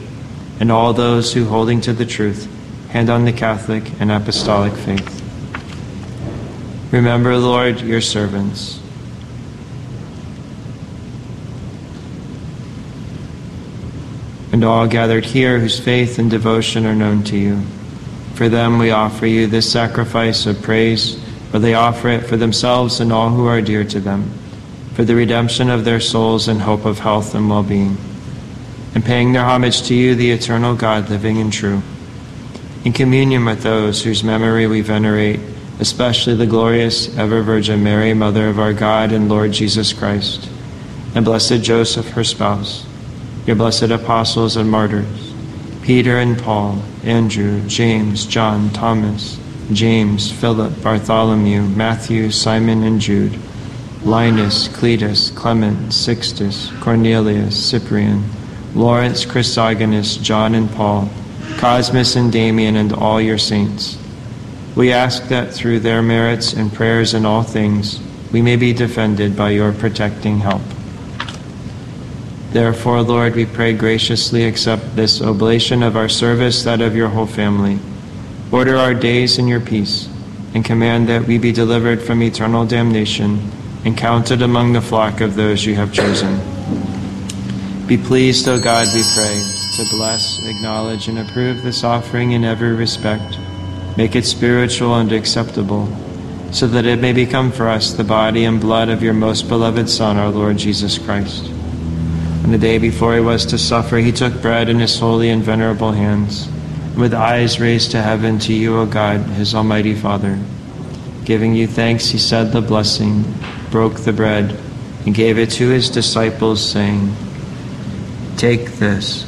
and all those who, holding to the truth, hand on the Catholic and Apostolic faith. Remember, Lord, your servants. And all gathered here whose faith and devotion are known to you. For them we offer you this sacrifice of praise, for they offer it for themselves and all who are dear to them, for the redemption of their souls and hope of health and well being. And paying their homage to you, the eternal God, living and true in communion with those whose memory we venerate, especially the glorious ever Virgin Mary, Mother of our God and Lord Jesus Christ, and blessed Joseph, her spouse, your blessed apostles and martyrs, Peter and Paul, Andrew, James, John, Thomas, James, Philip, Bartholomew, Matthew, Simon, and Jude, Linus, Cletus, Clement, Sixtus, Cornelius, Cyprian, Lawrence, Chrysogonus, John, and Paul, Cosmas and Damian, and all your saints. We ask that through their merits and prayers in all things, we may be defended by your protecting help. Therefore, Lord, we pray graciously accept this oblation of our service, that of your whole family. Order our days in your peace, and command that we be delivered from eternal damnation and counted among the flock of those you have chosen. Be pleased, O God, we pray, to bless, acknowledge, and approve this offering in every respect Make it spiritual and acceptable, so that it may become for us the body and blood of your most beloved Son, our Lord Jesus Christ. On the day before he was to suffer, he took bread in his holy and venerable hands, and with eyes raised to heaven to you, O God, his almighty Father. Giving you thanks, he said the blessing, broke the bread, and gave it to his disciples, saying, Take this,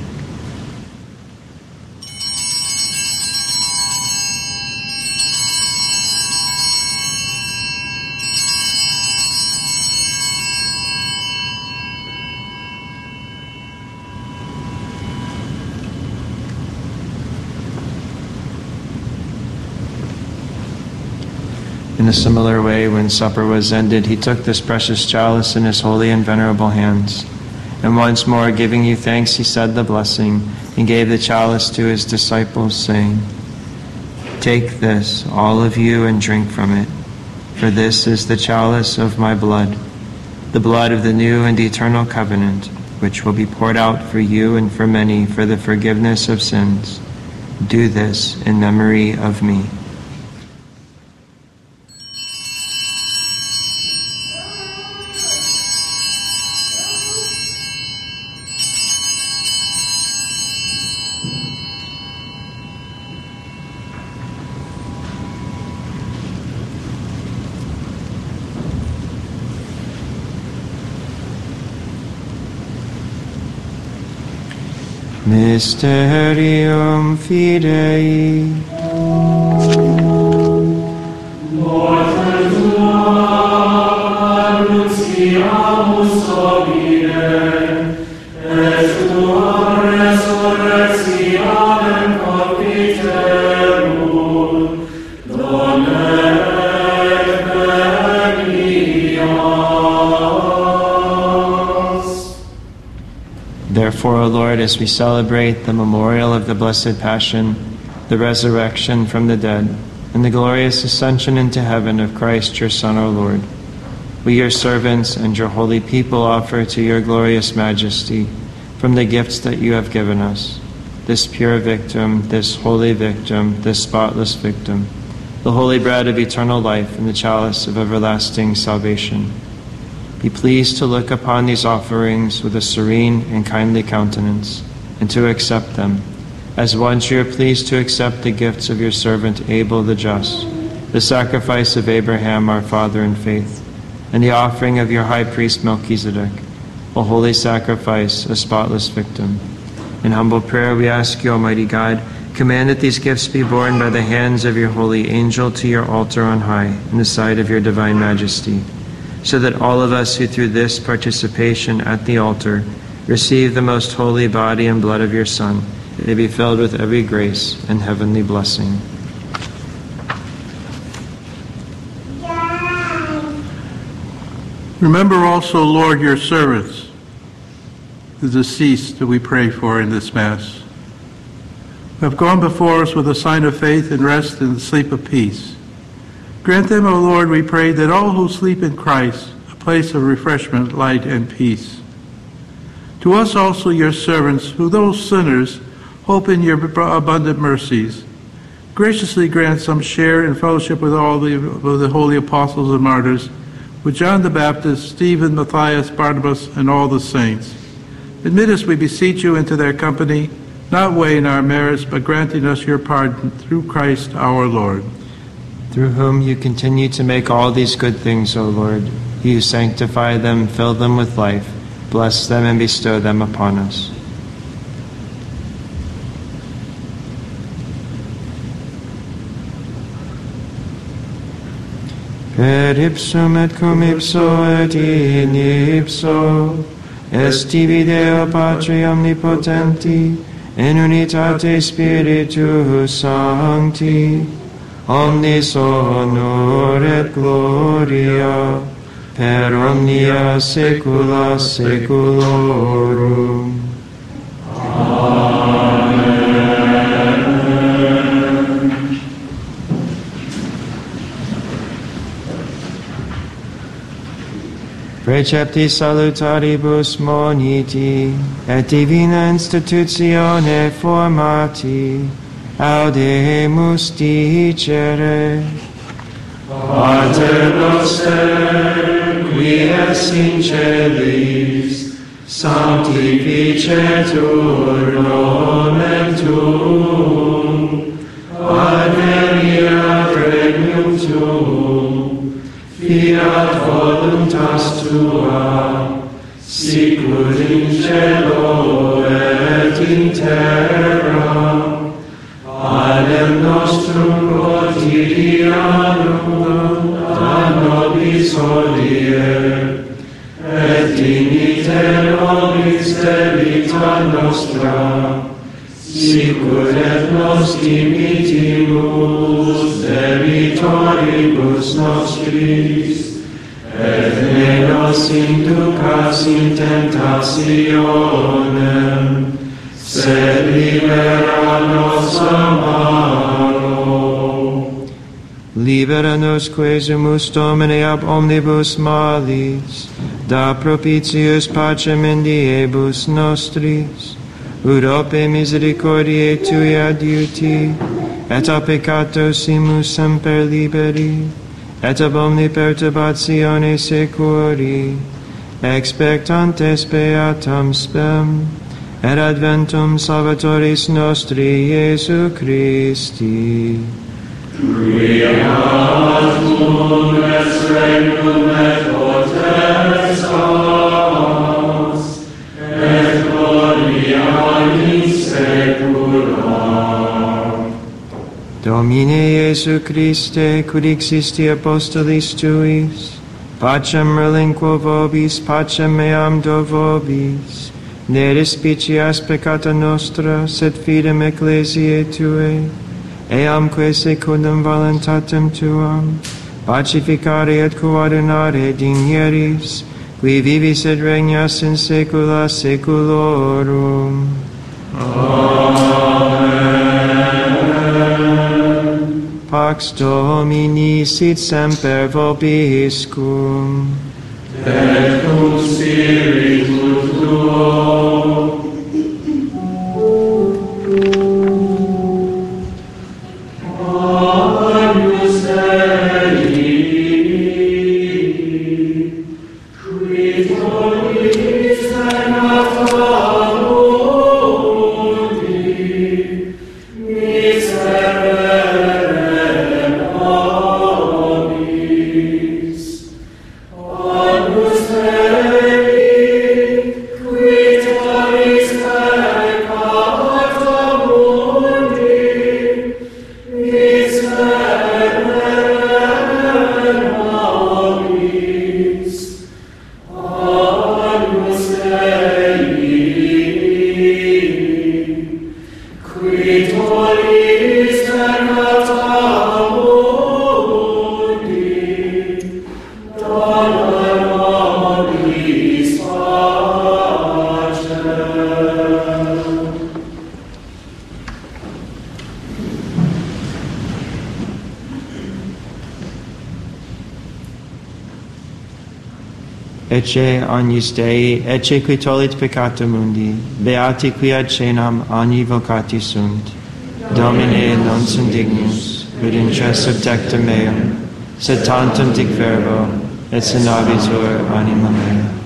A similar way, when supper was ended, he took this precious chalice in his holy and venerable hands. And once more, giving you thanks, he said the blessing and gave the chalice to his disciples, saying, Take this, all of you, and drink from it, for this is the chalice of my blood, the blood of the new and eternal covenant, which will be poured out for you and for many for the forgiveness of sins. Do this in memory of me. Mysterium Fidei. Therefore, O Lord, as we celebrate the memorial of the Blessed Passion, the resurrection from the dead, and the glorious ascension into heaven of Christ your Son, our Lord, we, your servants and your holy people, offer to your glorious majesty from the gifts that you have given us this pure victim, this holy victim, this spotless victim, the holy bread of eternal life and the chalice of everlasting salvation. Be pleased to look upon these offerings with a serene and kindly countenance, and to accept them, as once you are pleased to accept the gifts of your servant Abel the just, the sacrifice of Abraham our father in faith, and the offering of your high priest Melchizedek, a holy sacrifice, a spotless victim. In humble prayer we ask you, Almighty God, command that these gifts be borne by the hands of your holy angel to your altar on high, in the sight of your divine majesty so that all of us who through this participation at the altar receive the most holy body and blood of your Son may be filled with every grace and heavenly blessing. Remember also, Lord, your servants, the deceased that we pray for in this Mass, who have gone before us with a sign of faith and rest in the sleep of peace. Grant them, O Lord, we pray, that all who sleep in Christ, a place of refreshment, light, and peace. To us also, your servants, who those sinners hope in your abundant mercies, graciously grant some share in fellowship with all the, with the holy apostles and martyrs, with John the Baptist, Stephen, Matthias, Barnabas, and all the saints. Admit us, we beseech you, into their company, not weighing our merits, but granting us your pardon through Christ our Lord through whom you continue to make all these good things, O Lord. You sanctify them, fill them with life, bless them, and bestow them upon us. Per ipsum et cum ipso et in ipso, esti video Patri omnipotenti, in unitate Spiritus Sancti, omnis honor et gloria per omnia saecula saeculorum. Amen. Recepti salutaribus moniti, et divina institutione formati, audemus dicere. Pater noster, qui es in celis, sanctificetur nomen tuum, adveniat regnum tuum, fiat voluntas tua, sicut in cielo et in terra. Panem nostrum quotidianum da nobis hodie, et dimite nobis debita nostra, sicur et nos dimitimus debitoribus nostris, et ne nos inducas in tentationem, sed libera nos amaro. Libera nos quesumus Domine ab omnibus malis, da propitius pacem in diebus nostris, ut ope misericordiae tui adiuti, et a peccato simus semper liberi, et ab omni perturbatione securi, expectantes beatam spem, et adventum salvatoris nostri Iesu Christi. Quia cum regnum et potens et gloria in saecula. Domine Iesu Christe, quid existi apostolis tuis, pacem relinquo vobis, pacem meam do vobis, ne respicias peccata nostra, sed fidem ecclesiae Tue, eamque secundum voluntatem Tuam, pacificare et coordinare digneris, qui vivis et regnas in saecula saeculorum. Pax Domini sit semper vobiscum. Et cum spiritu tuo. Ecce agnus Dei, ecce qui tollit peccata mundi, beati qui ad cenam agni vocati sunt. Domine non sunt dignus, ut incessum tecta meum, sed tantum dic verbo, et senabitur anima mea.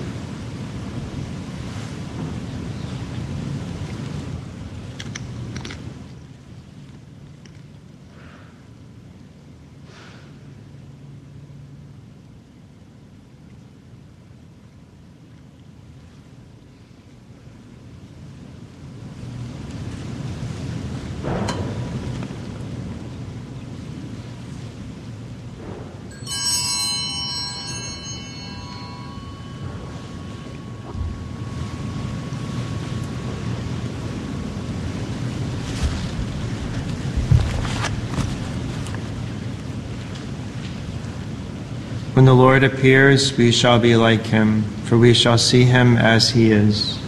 the Lord appears, we shall be like him, for we shall see him as he is.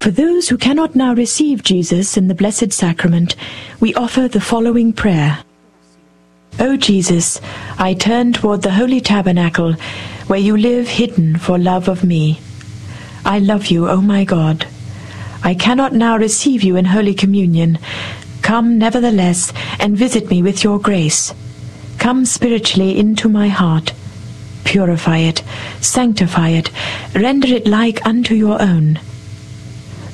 For those who cannot now receive Jesus in the Blessed Sacrament, we offer the following prayer. O Jesus, I turn toward the Holy Tabernacle, where you live hidden for love of me. I love you, O my God. I cannot now receive you in Holy Communion. Come, nevertheless, and visit me with your grace. Come spiritually into my heart. Purify it, sanctify it, render it like unto your own.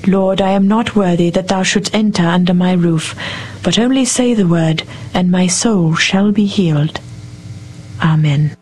Lord, I am not worthy that thou shouldst enter under my roof, but only say the word, and my soul shall be healed. Amen.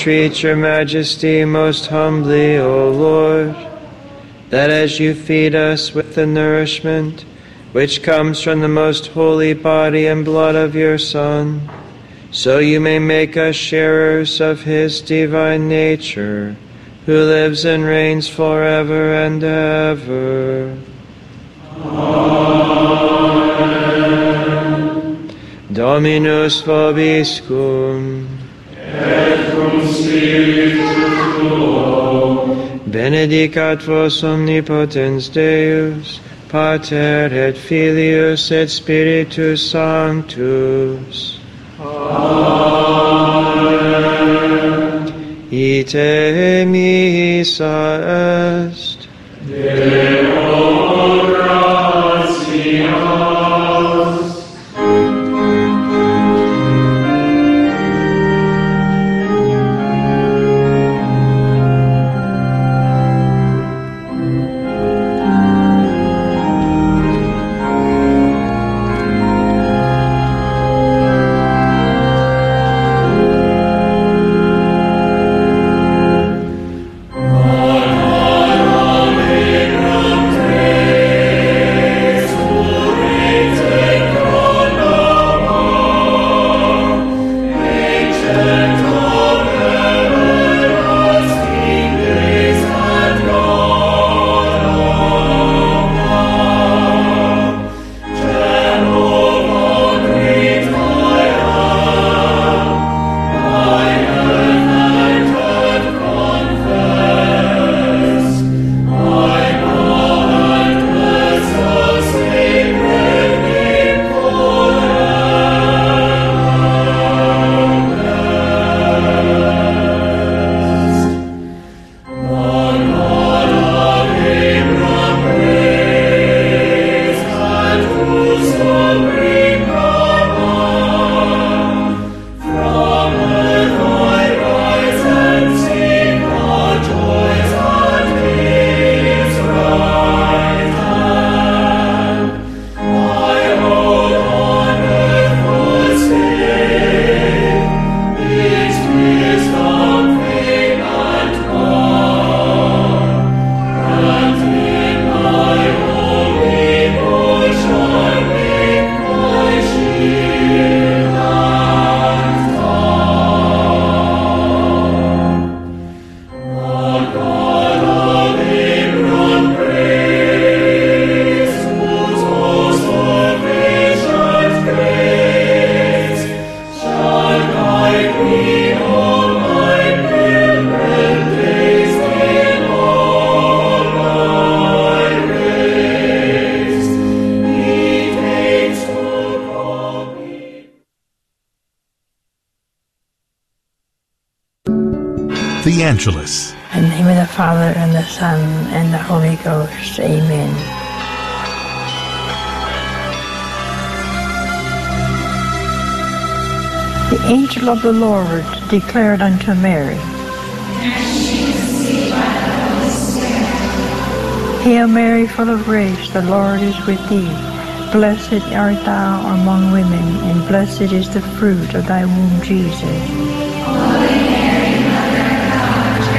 Entreat your majesty most humbly, O Lord, that as you feed us with the nourishment which comes from the most holy body and blood of your Son, so you may make us sharers of his divine nature, who lives and reigns forever and ever. Amen. Dominus vobiscum. Benedicat vos omnipotens Deus, Pater et Filius et Spiritus Sanctus. Amen. Ite missa est. Deo declared unto Mary, Hail Mary, full of grace, the Lord is with thee. Blessed art thou among women, and blessed is the fruit of thy womb, Jesus. Holy Mary, Mother of God,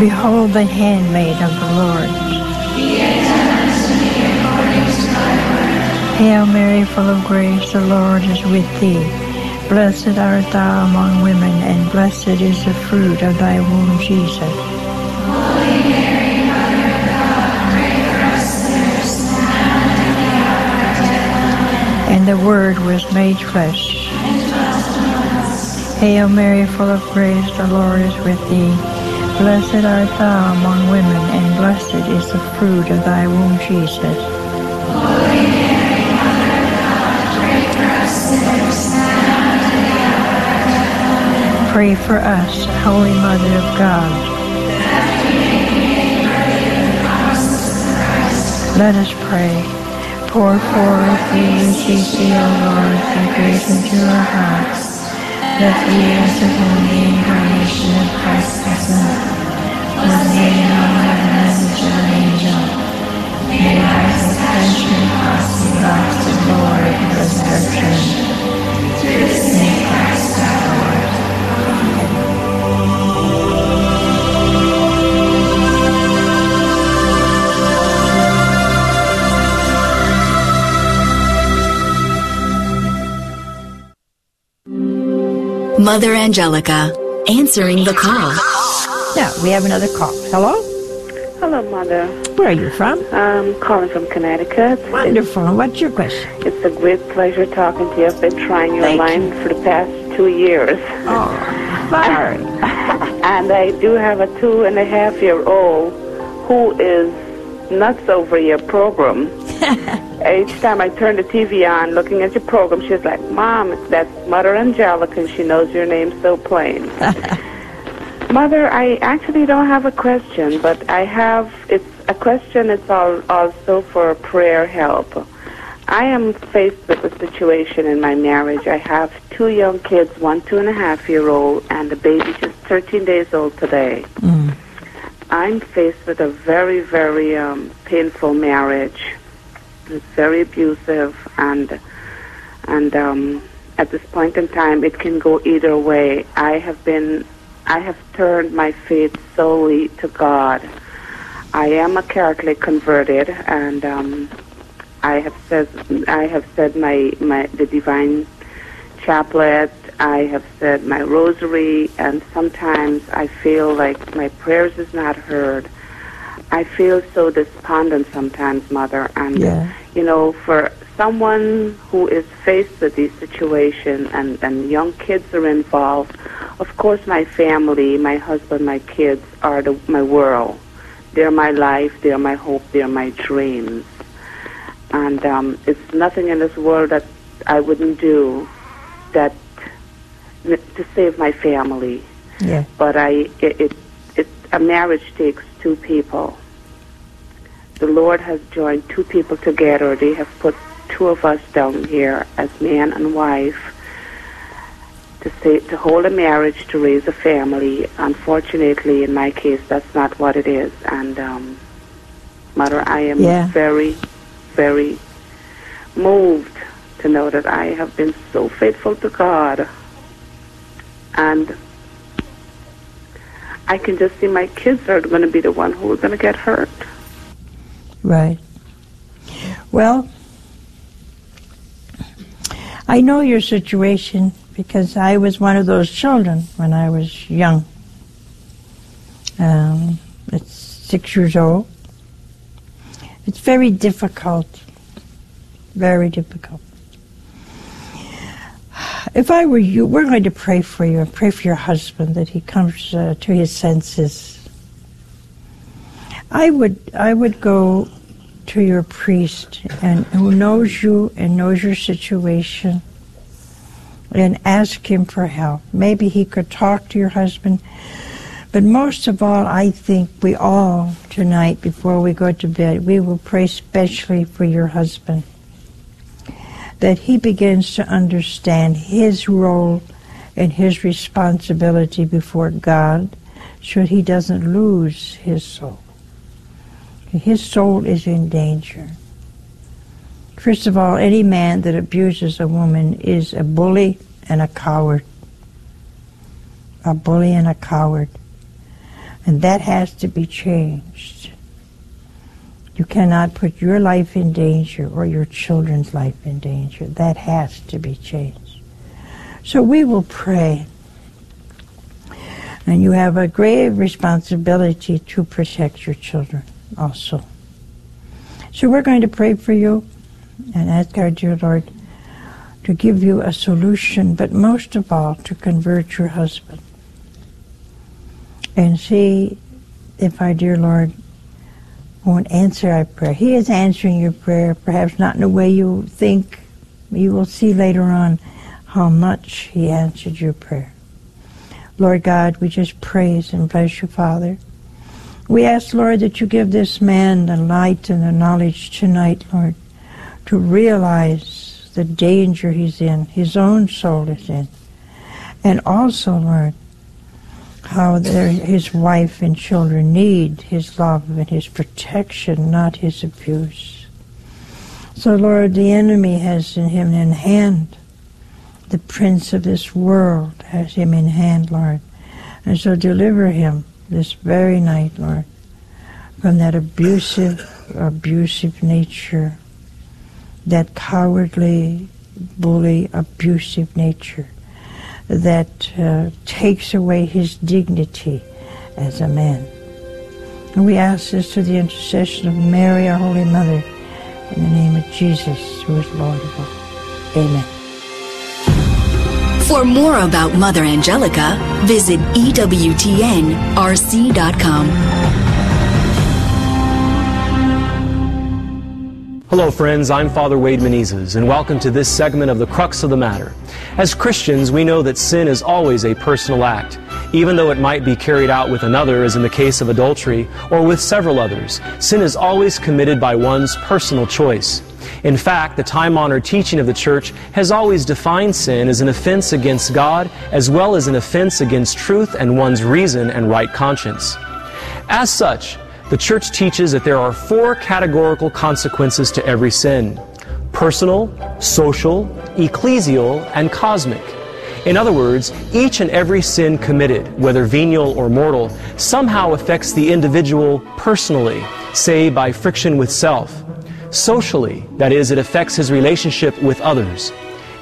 behold the handmaid of the Lord. Hail Mary, full of grace, the Lord is with thee. Blessed art thou among women, and blessed is the fruit of thy womb, Jesus. Holy Mary, Mother, the God, Christ. And the Word was made flesh. Hail Mary, full of grace, the Lord is with thee. Blessed art thou among women, and blessed is the fruit of thy womb, Jesus. Pray for us, Holy Mother of God. Let us pray. Pour forth the UCC, O Lord, thy grace into our hearts, that we, as the holy incarnation of Christ the Son, Was up by the message of an angel. Made by his passion and cross he brought to glory and resurrection. Through his name Christ Mother Angelica, answering the call. Now, we have another call. Hello? Hello, Mother. Where are you from? I'm calling from Connecticut. Wonderful. What's your question? It's a great pleasure talking to you. I've been trying your Thank line for the past two years. Oh, sorry. and I do have a two and a half year old who is nuts over your program. Each time I turn the TV on, looking at your program, she's like, Mom, that's Mother Angelica, and she knows your name so plain. Mother, I actually don't have a question, but I have it's a question. It's all, also for prayer help. I am faced with a situation in my marriage. I have two young kids, one two and a half year old, and a baby just 13 days old today. I'm faced with a very, very um, painful marriage. It's very abusive, and and um, at this point in time, it can go either way. I have been, I have turned my faith solely to God. I am a Catholic converted, and um, I have said, I have said my my the divine chaplet. I have said my rosary, and sometimes I feel like my prayers is not heard. I feel so despondent sometimes, Mother, and Yeah. You know, for someone who is faced with these situations and, and young kids are involved, of course my family, my husband, my kids are the, my world. They're my life, they're my hope, they're my dreams. And um, it's nothing in this world that I wouldn't do that to save my family. Yeah. But I, it, it, it, a marriage takes two people. The Lord has joined two people together. They have put two of us down here as man and wife to say, to hold a marriage, to raise a family. Unfortunately, in my case, that's not what it is. And um, Mother, I am Yeah. very, very moved to know that I have been so faithful to God. And I can just see my kids are going to be the one who are going to get hurt. Right. Well, I know your situation because I was one of those children when I was young. Um, it's six years old. It's very difficult. Very difficult. If I were you, we're going to pray for you and pray for your husband that he comes uh, to his senses. I would I would go to your priest and who knows you and knows your situation and ask him for help. Maybe he could talk to your husband. But most of all, I think we all tonight before we go to bed, we will pray specially for your husband. That he begins to understand his role and his responsibility before God so he doesn't lose his soul. His soul is in danger. First of all, any man that abuses a woman is a bully and a coward. A bully and a coward. And that has to be changed. You cannot put your life in danger or your children's life in danger. That has to be changed. So we will pray. And you have a grave responsibility to protect your children also. So we're going to pray for you and ask our dear Lord to give you a solution, but most of all to convert your husband. And see if our dear Lord won't answer our prayer. He is answering your prayer, perhaps not in the way you think. You will see later on how much He answered your prayer. Lord God, we just praise and bless you, Father. We ask, Lord, that you give this man the light and the knowledge tonight, Lord, to realize the danger he's in, his own soul is in. And also, Lord, how his wife and children need his love and his protection, not his abuse. So, Lord, the enemy has him in hand. The prince of this world has him in hand, Lord. And so deliver him this very night, Lord, from that abusive, abusive nature, that cowardly, bully, abusive nature that uh, takes away his dignity as a man. And we ask this through the intercession of Mary, our Holy Mother, in the name of Jesus, who is Lord of all. Amen. For more about Mother Angelica, visit EWTNRC.com. Hello, friends. I'm Father Wade Menezes, and welcome to this segment of The Crux of the Matter. As Christians, we know that sin is always a personal act, even though it might be carried out with another, as in the case of adultery, or with several others. Sin is always committed by one's personal choice. In fact, the time honored teaching of the Church has always defined sin as an offense against God, as well as an offense against truth and one's reason and right conscience. As such, the church teaches that there are four categorical consequences to every sin personal, social, ecclesial, and cosmic. In other words, each and every sin committed, whether venial or mortal, somehow affects the individual personally, say by friction with self. Socially, that is, it affects his relationship with others.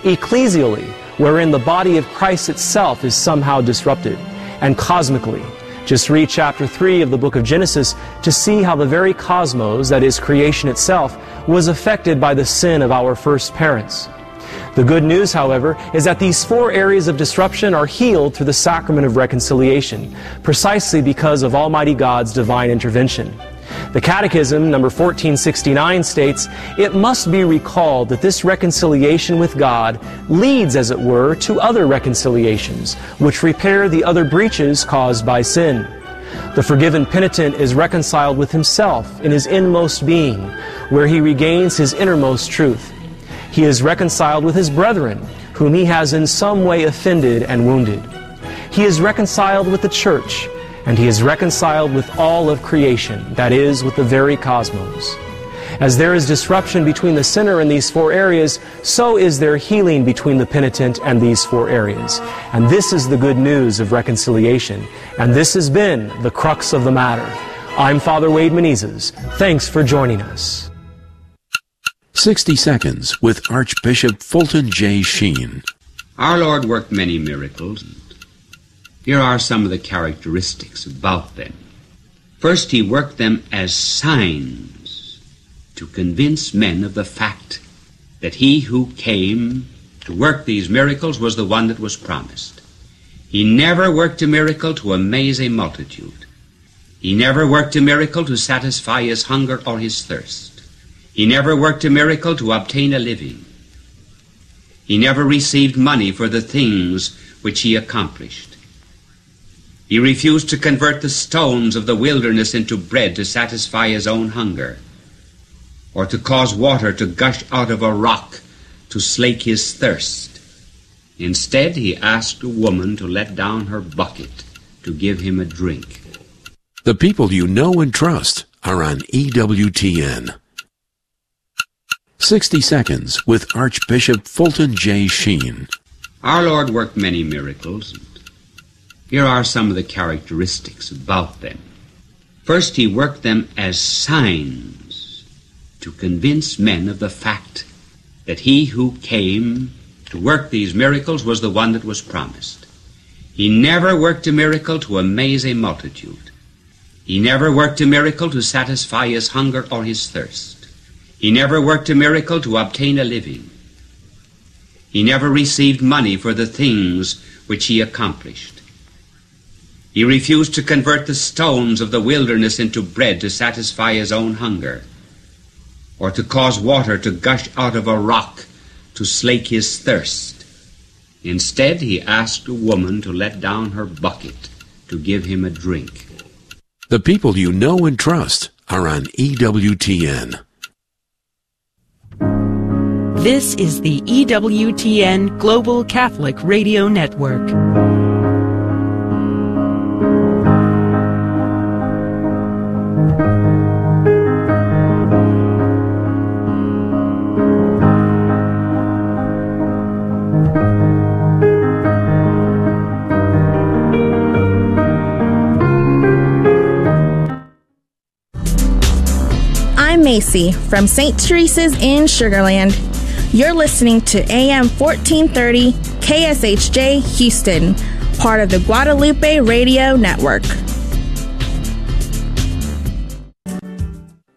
Ecclesially, wherein the body of Christ itself is somehow disrupted. And cosmically, just read chapter 3 of the book of Genesis to see how the very cosmos, that is creation itself, was affected by the sin of our first parents. The good news, however, is that these four areas of disruption are healed through the sacrament of reconciliation, precisely because of Almighty God's divine intervention. The Catechism, number 1469, states, It must be recalled that this reconciliation with God leads, as it were, to other reconciliations, which repair the other breaches caused by sin. The forgiven penitent is reconciled with himself in his inmost being, where he regains his innermost truth. He is reconciled with his brethren, whom he has in some way offended and wounded. He is reconciled with the church, and he is reconciled with all of creation, that is, with the very cosmos. As there is disruption between the sinner and these four areas, so is there healing between the penitent and these four areas. And this is the good news of reconciliation. And this has been the crux of the matter. I'm Father Wade Menezes. Thanks for joining us. 60 Seconds with Archbishop Fulton J. Sheen. Our Lord worked many miracles. Here are some of the characteristics about them. First, he worked them as signs to convince men of the fact that he who came to work these miracles was the one that was promised. He never worked a miracle to amaze a multitude. He never worked a miracle to satisfy his hunger or his thirst. He never worked a miracle to obtain a living. He never received money for the things which he accomplished. He refused to convert the stones of the wilderness into bread to satisfy his own hunger, or to cause water to gush out of a rock to slake his thirst. Instead, he asked a woman to let down her bucket to give him a drink. The people you know and trust are on EWTN. 60 Seconds with Archbishop Fulton J. Sheen. Our Lord worked many miracles here are some of the characteristics about them. First, he worked them as signs to convince men of the fact that he who came to work these miracles was the one that was promised. He never worked a miracle to amaze a multitude. He never worked a miracle to satisfy his hunger or his thirst. He never worked a miracle to obtain a living. He never received money for the things which he accomplished. He refused to convert the stones of the wilderness into bread to satisfy his own hunger, or to cause water to gush out of a rock to slake his thirst. Instead, he asked a woman to let down her bucket to give him a drink. The people you know and trust are on EWTN. This is the EWTN Global Catholic Radio Network. From St. Teresa's in Sugarland. You're listening to AM 1430 KSHJ Houston, part of the Guadalupe Radio Network.